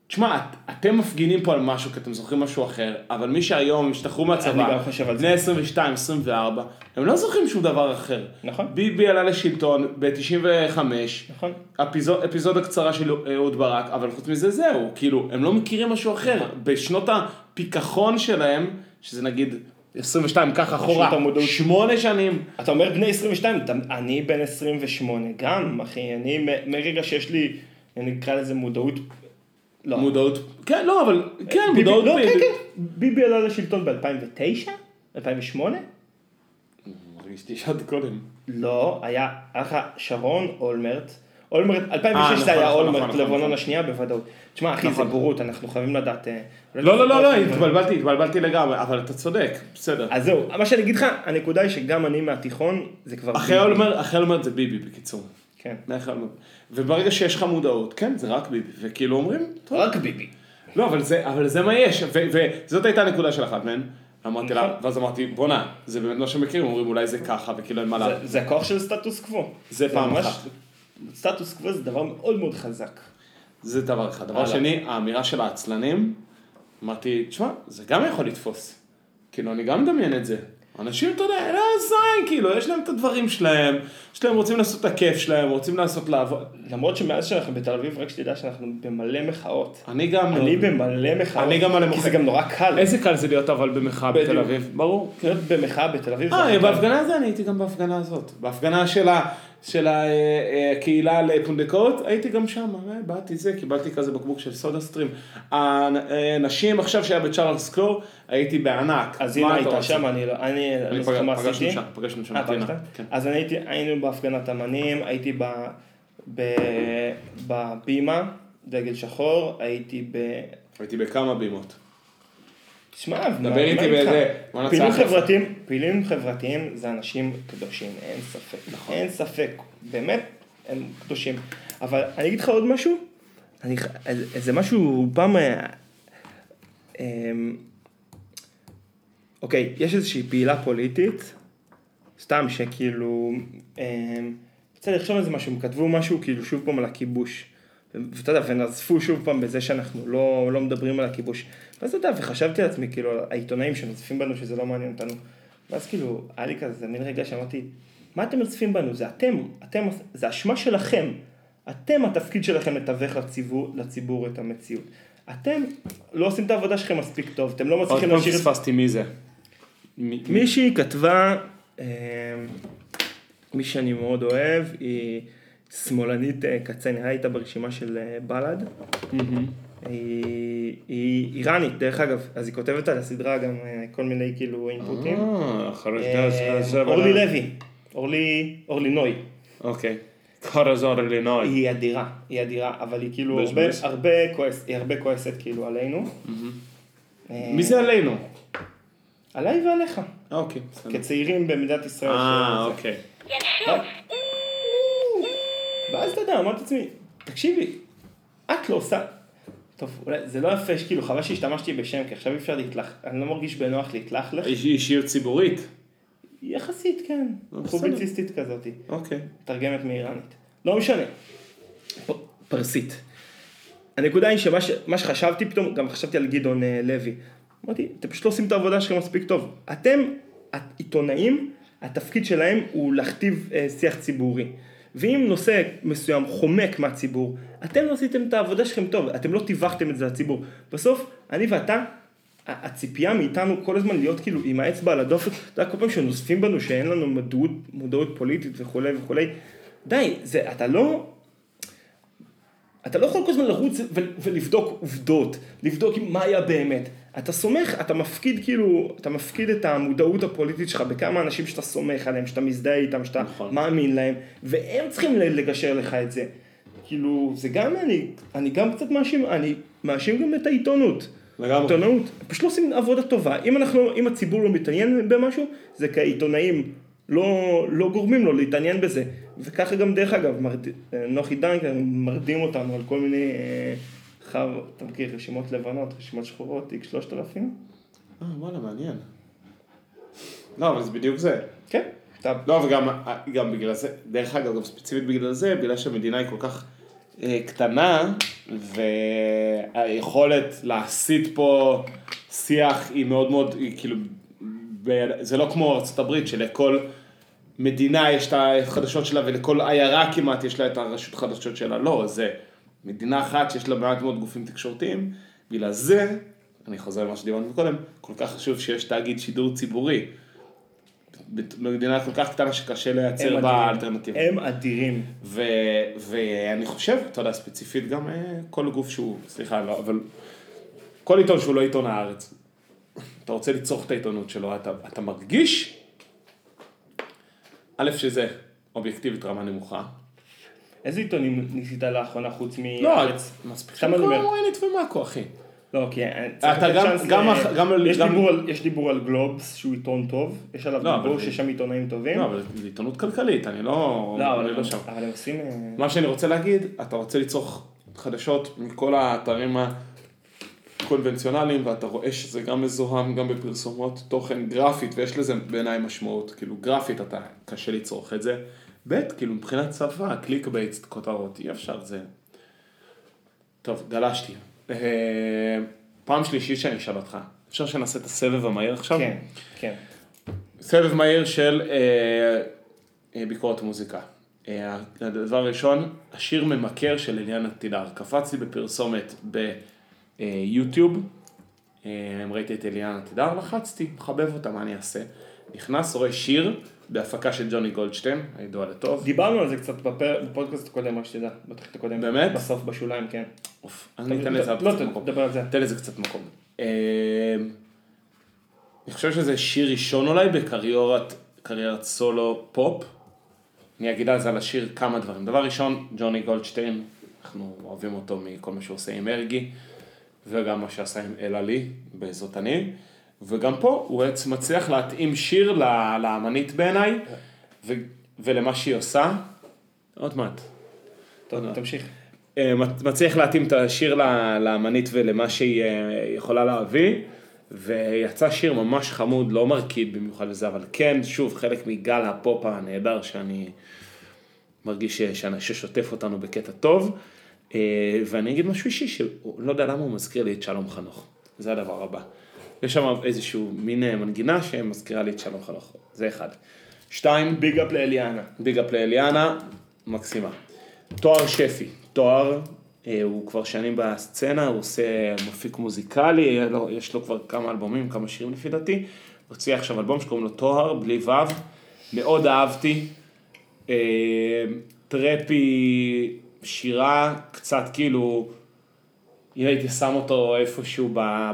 תשמע, את, אתם מפגינים פה על משהו כי אתם זוכרים משהו אחר, אבל מי שהיום השתחררו
אני
מהצבא,
גם חושב על זה.
בני 22, 24, הם לא זוכרים שום דבר אחר.
נכון.
ביבי עלה לשלטון ב-95,
נכון.
אפיזוד, אפיזודה קצרה של אהוד ברק, אבל חוץ מזה זהו, כאילו, הם לא מכירים משהו אחר. בשנות הפיכחון שלהם, שזה נגיד 22, ככה אחורה,
המודעות.
שמונה שנים,
אתה אומר בני 22, אתה- אני בן 28 גם, אחי, אני מרגע שיש לי, אני אקרא לזה מודעות, לא.
מודעות, כן, לא, אבל, כן,
ביבי,
מודעות,
לא,
ב-
כן, כן, ביבי עלה לשלטון ב-2009? 2008?
מרגיש לי שעד קודם.
לא, היה, היה לך שרון, אולמרט, אולמרט, 2006
נכון,
זה היה
נכון,
אולמרט,
נכון,
לבנון. השנייה בוודאות. תשמע אחי, זה. בורות, אנחנו חייבים לדעת. אה,
לא, לא, לא, לא, התבלבלתי, התבלבלתי לגמרי, אבל אתה צודק, בסדר.
אז זהו, מה שאני אגיד לך, הנקודה היא שגם אני מהתיכון, זה כבר...
אחרי אולמרט זה ביבי בקיצור.
כן.
אולמרט. וברגע שיש לך מודעות, כן, זה רק ביבי, וכאילו אומרים, טוב.
רק ביבי.
לא, אבל זה, אבל זה מה יש, ו- וזאת הייתה הנקודה של אחת מהן. אמרתי לה,
נכון.
ואז אמרתי, בואנה, זה באמת מה שמכירים, אומרים אולי זה ככה, וכאילו אין מה לה...
זה- הכוח של סטטוס קוו.
זה פעם אחת.
סטטוס קוו זה דבר מאוד מאוד חזק.
זה דבר אחד. דבר. שני, האמירה של העצלנים, אמרתי, תשמע, זה גם יכול לתפוס. כאילו, אני גם מדמיין את זה. אנשים, אתה יודע, לא זין, כאילו, יש להם את הדברים שלהם, יש להם, רוצים לעשות את הכיף שלהם, רוצים לעשות לעבוד.
למרות שמאז שאנחנו בתל אביב, רק שתדע שאנחנו במלא מחאות.
אני גם...
אני במלא מחאות.
אני גם מלא
כי זה
מחאות.
גם נורא קל.
איזה קל זה להיות אבל במחאה בתל. אביב, ברור.
להיות במחאה בתל אביב.
אה. בהפגנה הזו אני הייתי גם בהפגנה הזאת. בהפגנה של ה- של אה, הקהילה לפונדקאות, הייתי גם שם, אה, באתי זה, קיבלתי כזה בקבוק של סודה סטרים. הנשים עכשיו שהיה בצ'ארלס קלור, הייתי בענק.
אז הנה היית? שם, אני לא אני לא זוכר מה
פגשנו
עשיתי.
שם, פגשנו שם
אה,
טינה.
פגשת?
כן.
אז היינו בהפגנת אמנים, הייתי ב... ב- בבימה, דגל שחור, הייתי ב...
הייתי בכמה בימות.
תשמע,
דבר איתי? באיזה-
פעילים. חברתיים, פעילים חברתיים זה אנשים קדושים, אין ספק.
נכון.
אין ספק, באמת, הם קדושים. אבל אני אגיד לך עוד משהו, אני, איזה משהו פעם... אה, אמ, אוקיי, יש איזושהי פעילה פוליטית, סתם שכאילו, יצא לי לחשוב על זה משהו, הם כתבו משהו כאילו שוב פעם על הכיבוש. ואתה יודע, ונזפו שוב פעם בזה שאנחנו לא, לא מדברים על הכיבוש. ואז אתה יודע, וחשבתי לעצמי, כאילו, העיתונאים שנוזפים בנו שזה לא מעניין אותנו. ואז כאילו, היה לי כזה מין רגע שאמרתי, מה אתם נוזפים בנו? זה אתם, אתם, זה אשמה שלכם. אתם, התפקיד שלכם לתווך לציבור, לציבור את המציאות. אתם לא עושים את העבודה שלכם מספיק טוב, אתם לא
עוד
מצליחים
פעם
להשאיר... את-
פספסתי מי זה. מי-
מישהי כתבה, אה, מי שאני מאוד אוהב, היא שמאלנית אה, קצניה, הייתה ברשימה של אה, בל"ד.
מהמם.
היא, היא איראנית, דרך אגב, אז היא כותבת על הסדרה גם אה, כל מיני כאילו אינפוטים. אורלי לוי, אורלי, אורלי נוי,
אוקיי. קורזון אלינוי.
היא אדירה, היא אדירה, אבל היא כאילו. הרבה, הרבה, כועס, היא הרבה כועסת כאילו עלינו.
מי זה עלינו?
עליי ועליך,
אוקיי.
כצעירים במדינת ישראל.
אה, אוקיי.
ואז אתה יודע, אמרתי לעצמי, תקשיבי, את לא עושה... טוב, אולי זה לא יפה שכאילו, חבל שהשתמשתי בשם, כי עכשיו אי אפשר להתלח... אני לא מרגיש בנוח להתלח לך.
איש- אישיות ציבורית.
יחסית, כן.
בסדר.
פובליציסטית כזאתי.
אוקיי.
תרגמת מאיראנית. לא משנה. פ- פרסית. הנקודה היא שמה ש... מה שחשבתי פתאום, גם חשבתי על גדעון אה, לוי. אמרתי, אתם פשוט לא עושים את העבודה שלכם מספיק טוב. אתם, העיתונאים, התפקיד שלהם הוא להכתיב אה, שיח ציבורי. ואם נושא מסוים חומק מהציבור, אתם לא עשיתם את העבודה שלכם טוב, אתם לא טיווחתם את זה לציבור. בסוף, אני ואתה, הציפייה מאיתנו כל הזמן להיות כאילו עם האצבע על הדופק, אתה יודע, כל פעם שנוזפים בנו שאין לנו מודעות, מודעות פוליטית וכולי וכולי, די, זה, אתה לא, אתה לא יכול כל הזמן לרוץ ולבדוק עובדות, לבדוק מה היה באמת. אתה סומך, אתה מפקיד כאילו, אתה מפקיד את המודעות הפוליטית שלך בכמה אנשים שאתה סומך עליהם, שאתה מזדהה איתם, שאתה
נכון.
מאמין להם, והם צריכים לגשר לך את זה. כאילו, זה גם אני, אני גם קצת מאשים, אני מאשים גם את העיתונות.
לגמרי.
עיתונאות, פשוט לא עושים עבודה טובה. אם אנחנו, אם הציבור לא מתעניין במשהו, זה כי העיתונאים לא, לא גורמים לו להתעניין בזה. וככה גם דרך אגב, מרד... נוחי דנקר מרדים אותנו על כל מיני אה, חר, אתה מכיר, רשימות לבנות, רשימות שחורות, איקס 3000?
אה, וואלה, מעניין. לא, אבל זה בדיוק זה.
כן. אתה...
לא, וגם גם בגלל זה, דרך אגב, גם ספציפית בגלל זה, בגלל שהמדינה היא כל כך אה, קטנה, והיכולת להסיט פה שיח היא מאוד מאוד, היא כאילו, ב- זה לא כמו ארצות הברית, שלכל מדינה יש את החדשות שלה, ולכל עיירה כמעט יש לה את הרשות החדשות שלה, לא, זה מדינה אחת שיש לה מעט מאוד גופים תקשורתיים, בגלל זה, אני חוזר למה שדיברנו קודם, כל כך חשוב שיש תאגיד שידור ציבורי. במדינה כל כך קטנה שקשה לייצר בה. אלטרנטיבה.
הם אדירים.
ו, ואני חושב, אתה יודע, ספציפית גם אה, כל גוף שהוא, סליחה, לא, אבל כל עיתון שהוא לא עיתון הארץ, אתה רוצה לצרוך את העיתונות שלו, אתה, אתה מרגיש, א', שזה אובייקטיבית רמה נמוכה.
איזה עיתונים ניסית לאחרונה חוץ
לא,
מארץ?
מספיק
סתם
שם כל. וויינט ומאקו, אחי.
לא, כי אה,
אתה
צריך לתת
גם-
צ'אנס
גם גם
יש דיבור על- גלובס, שהוא עיתון טוב, יש עליו
לא,
דיבור
זה-
שיש שם עיתונאים טובים.
לא, אבל זו עיתונות כלכלית, אני לא,
לא, אבל הם-
לא
הם עושים... אה,
מה שאני רוצה להגיד, אתה רוצה לצרוך חדשות מכל האתרים הקונבנציונליים, ואתה רואה שזה גם מזוהם, גם בפרסומות תוכן גרפית, ויש לזה בעיניי משמעות, כאילו גרפית אתה קשה לצרוך את זה. ב', כאילו מבחינת שפה, clickbait, כותרות, אי אפשר, זה... טוב, גלשתי. אה, פעם שלישית שאני אשאל אותך, אפשר שנעשה את הסבב המהיר עכשיו?
כן, כן.
סבב מהיר של אה, אה, ביקורת מוזיקה. אה, הדבר הראשון, השיר ממכר של עניין תידר. קפצתי בפרסומת ביוטיוב, אה, ראיתי את אליאנה תידר, לחצתי, מחבב אותה, מה אני אעשה? נכנס, רואה שיר בהפקה של ג'וני גולדשטיין, הידוע לטוב.
דיברנו על זה קצת בפר- בפודקאסט הקודם, רק שתדע, בתחילת הקודם.
באמת?
בסוף, בשוליים, כן.
אוף, אני אתן לזה
לא,
קצת מקום.
תדבר על זה.
תן לזה קצת מקום. אה, אני חושב שזה שיר ראשון אולי בקריירת קריירת סולו פופ. אני אגיד על זה על השיר כמה דברים. דבר ראשון, ג'וני גולדשטיין, אנחנו אוהבים אותו מכל מה שהוא עושה עם מרגי, וגם מה שעשה עם אלה לי אני. וגם פה הוא מצליח להתאים שיר לאמנית בעיניי, ו- ולמה שהיא עושה. עוד מעט.
טוב, תמשיך.
אה, מצליח להתאים את השיר לאמנית ולמה שהיא אה, יכולה להביא, ויצא שיר ממש חמוד, לא מרקיד במיוחד לזה, אבל כן, שוב, חלק מגל הפופ הנהדר שאני מרגיש ששוטף אותנו בקטע טוב, ואני אגיד משהו אישי, שלא יודע למה הוא מזכיר לי את שלום חנוך, זה הדבר הבא. יש שם איזשהו מין אה, מנגינה שמזכירה לי את שלום חנוך, זה אחד. שתיים,
big up לאליאנה.
big up לאליאנה, מקסימה. תואר שפי, תואר אה, הוא כבר שנים בסצנה, הוא עושה מפיק מוזיקלי, לו- יש לו כבר כמה אלבומים, כמה שירים לפי דעתי. הוציא עכשיו אלבום שקוראים לו טוהר, בלי ו', מאוד אהבתי. אה, טרפי, שירה, קצת כאילו, אם הייתי שם אותו איפשהו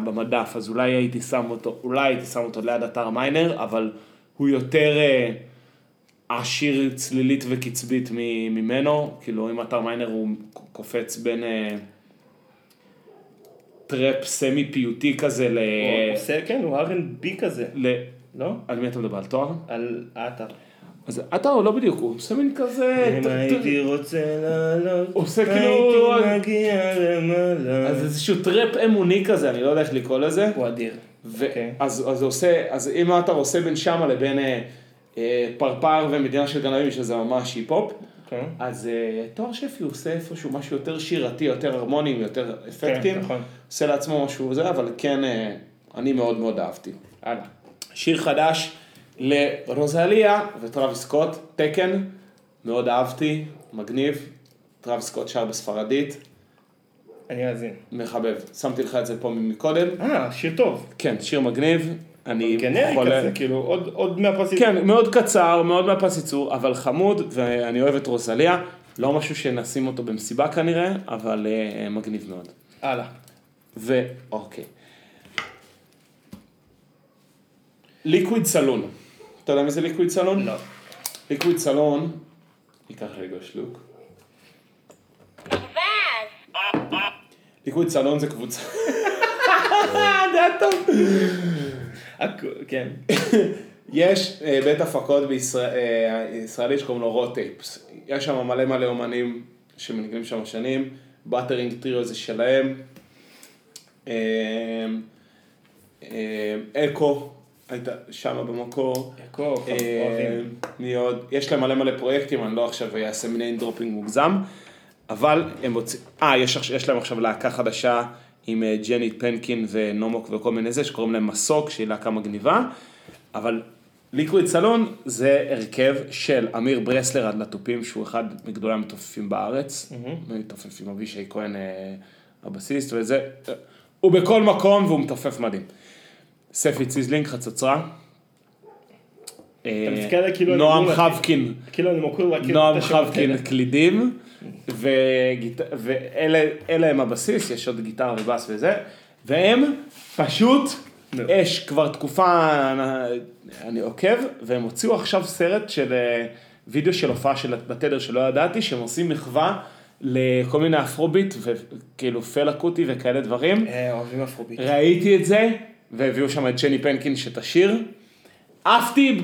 במדף, אז אולי הייתי שם אותו, אולי הייתי שם אותו ליד אתר מיינר, אבל הוא יותר אה, עשיר צלילית וקצבית ממנו, כאילו אם עטר מיינר הוא קופץ בין אה, טראפ סמי פיוטי כזה ל...
הוא עושה, כן, הוא R&B כזה,
ל...
לא?
על מי אתה מדבר? על תואר?
על העטר.
אז עטר לא בדיוק, הוא עושה מין כזה...
אם הייתי רוצה לעלות,
עושה כאילו-
הייתי מגיע למעלה.
אז איזשהו טראפ אמוני כזה, אני לא יודע איך לקרוא לזה.
הוא אדיר. אוקיי.
אז, אז הוא עושה, אז אם אתה עושה בין שמה לבין אה, אה, פרפר ומדינה של גנבים, שזה ממש היפ-הופ,
כן.
אז אה, תואר שפי עושה איפשהו משהו יותר שירתי, יותר הרמוני, יותר אפקטים.
כן, נכון.
עושה לעצמו משהו זה, אבל כן, אה, אני מאוד מאוד אהבתי.
הלאה.
שיר חדש לרוזליה וטרוויס סקוט, TKN, מאוד אהבתי, מגניב. טרוויס סקוט שר בספרדית,
אני אאזין.
מחבב. שמתי לך את זה פה מקודם.
אה, שיר טוב.
כן, שיר מגניב. אני
גנרי
חולה.
כזה, כאילו, עוד- עוד מהפסיק.
כן, מאוד קצר, מאוד מהפס ייצור, אבל חמוד, ואני אוהב את רוזליה. לא משהו שנשים אותו במסיבה כנראה, אבל אה, מגניב מאוד.
הלאה.
ואוקיי. ליקוויד סלון. אתה יודע מי זה ליקוויד סלון?
לא.
ליקוויד סלון, ייקח רגע שלוק. Liquid Saloon זה קבוצה. (laughs) זה היה טוב.
כן.
יש אה, בית הפקות בישראל- אה, שקוראים לו Raw Tapes. יש שם מלא מלא אומנים שמנגנים שם שנים. Buttering Trio זה שלהם. אה, אקו, הייתה שם במקור.
אקו,
אה,
אוהבים.
מי עוד? יש להם מלא מלא פרויקטים, אני לא עכשיו אעשה name dropping מוגזם, אבל הם מוציאים, אה, יש, יש להם עכשיו להקה חדשה עם אה, ג'ני פנקין ונומוק וכל מיני זה, שקוראים להם מסוק, שהיא להקה מגניבה, אבל Liquid Saloon זה הרכב של אמיר ברסלר על התופים, שהוא אחד מגדולי המתופפים בארץ, מתופף עם אבישי כהן אה, הבסיסט וזה, הוא בכל מקום והוא מתופף מדהים. ספי ציסלינג, חצוצרה. אה,
כאילו
נועם
אמור
חבקין,
כאילו אני מוכרח להכיר
נועם חבקין. קלידים. ואלה אלה הם הבסיס, יש עוד גיטרה ובאס וזה, והם פשוט. אש, כבר תקופה אני עוקב, והם הוציאו עכשיו סרט של אה, וידאו של הופעה של בתדר שלא ידעתי, שהם עושים מחווה לכל מיני Afrobeat, וכאילו פלה קוטי וכאלה דברים.
אה, אוהבים Afrobeat.
ראיתי את זה, והביאו שם את ג'ני פנקין שתשיר. עפתי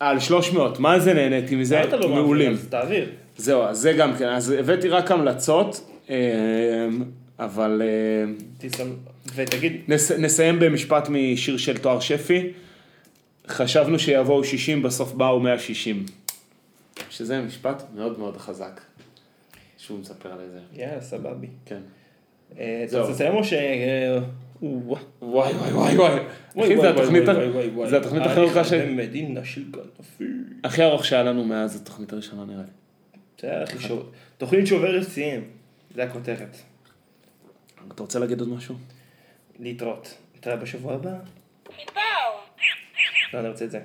על 300, מה זה נהניתי מזה?
לא?
מעולים.
תעביר.
זהו, אז זה גם כן, אז הבאתי רק המלצות, אה, אבל אה,
ותגיד,
נס, נסיים במשפט משיר של תואר שפי. חשבנו שיבואו 60, בסוף באו 160. שזה משפט מאוד מאוד חזק. שהוא מספר על זה.
יאללה, סבבי.
כן.
אה. אתה רוצה לסיים או ש... וואי,
וואי וואי וואי זה התוכנית הכי ארוכה ש...
אני במדינה של גנבים.
הכי ארוך שהיה לנו מאז התוכנית הראשונה נראה לי.
זה הכי שוב. תוכנית שוברת שיאים. זה הכותרת.
אתה רוצה להגיד עוד משהו?
להתראות. נתראה בשבוע הבא. לא, אני רוצה את זה.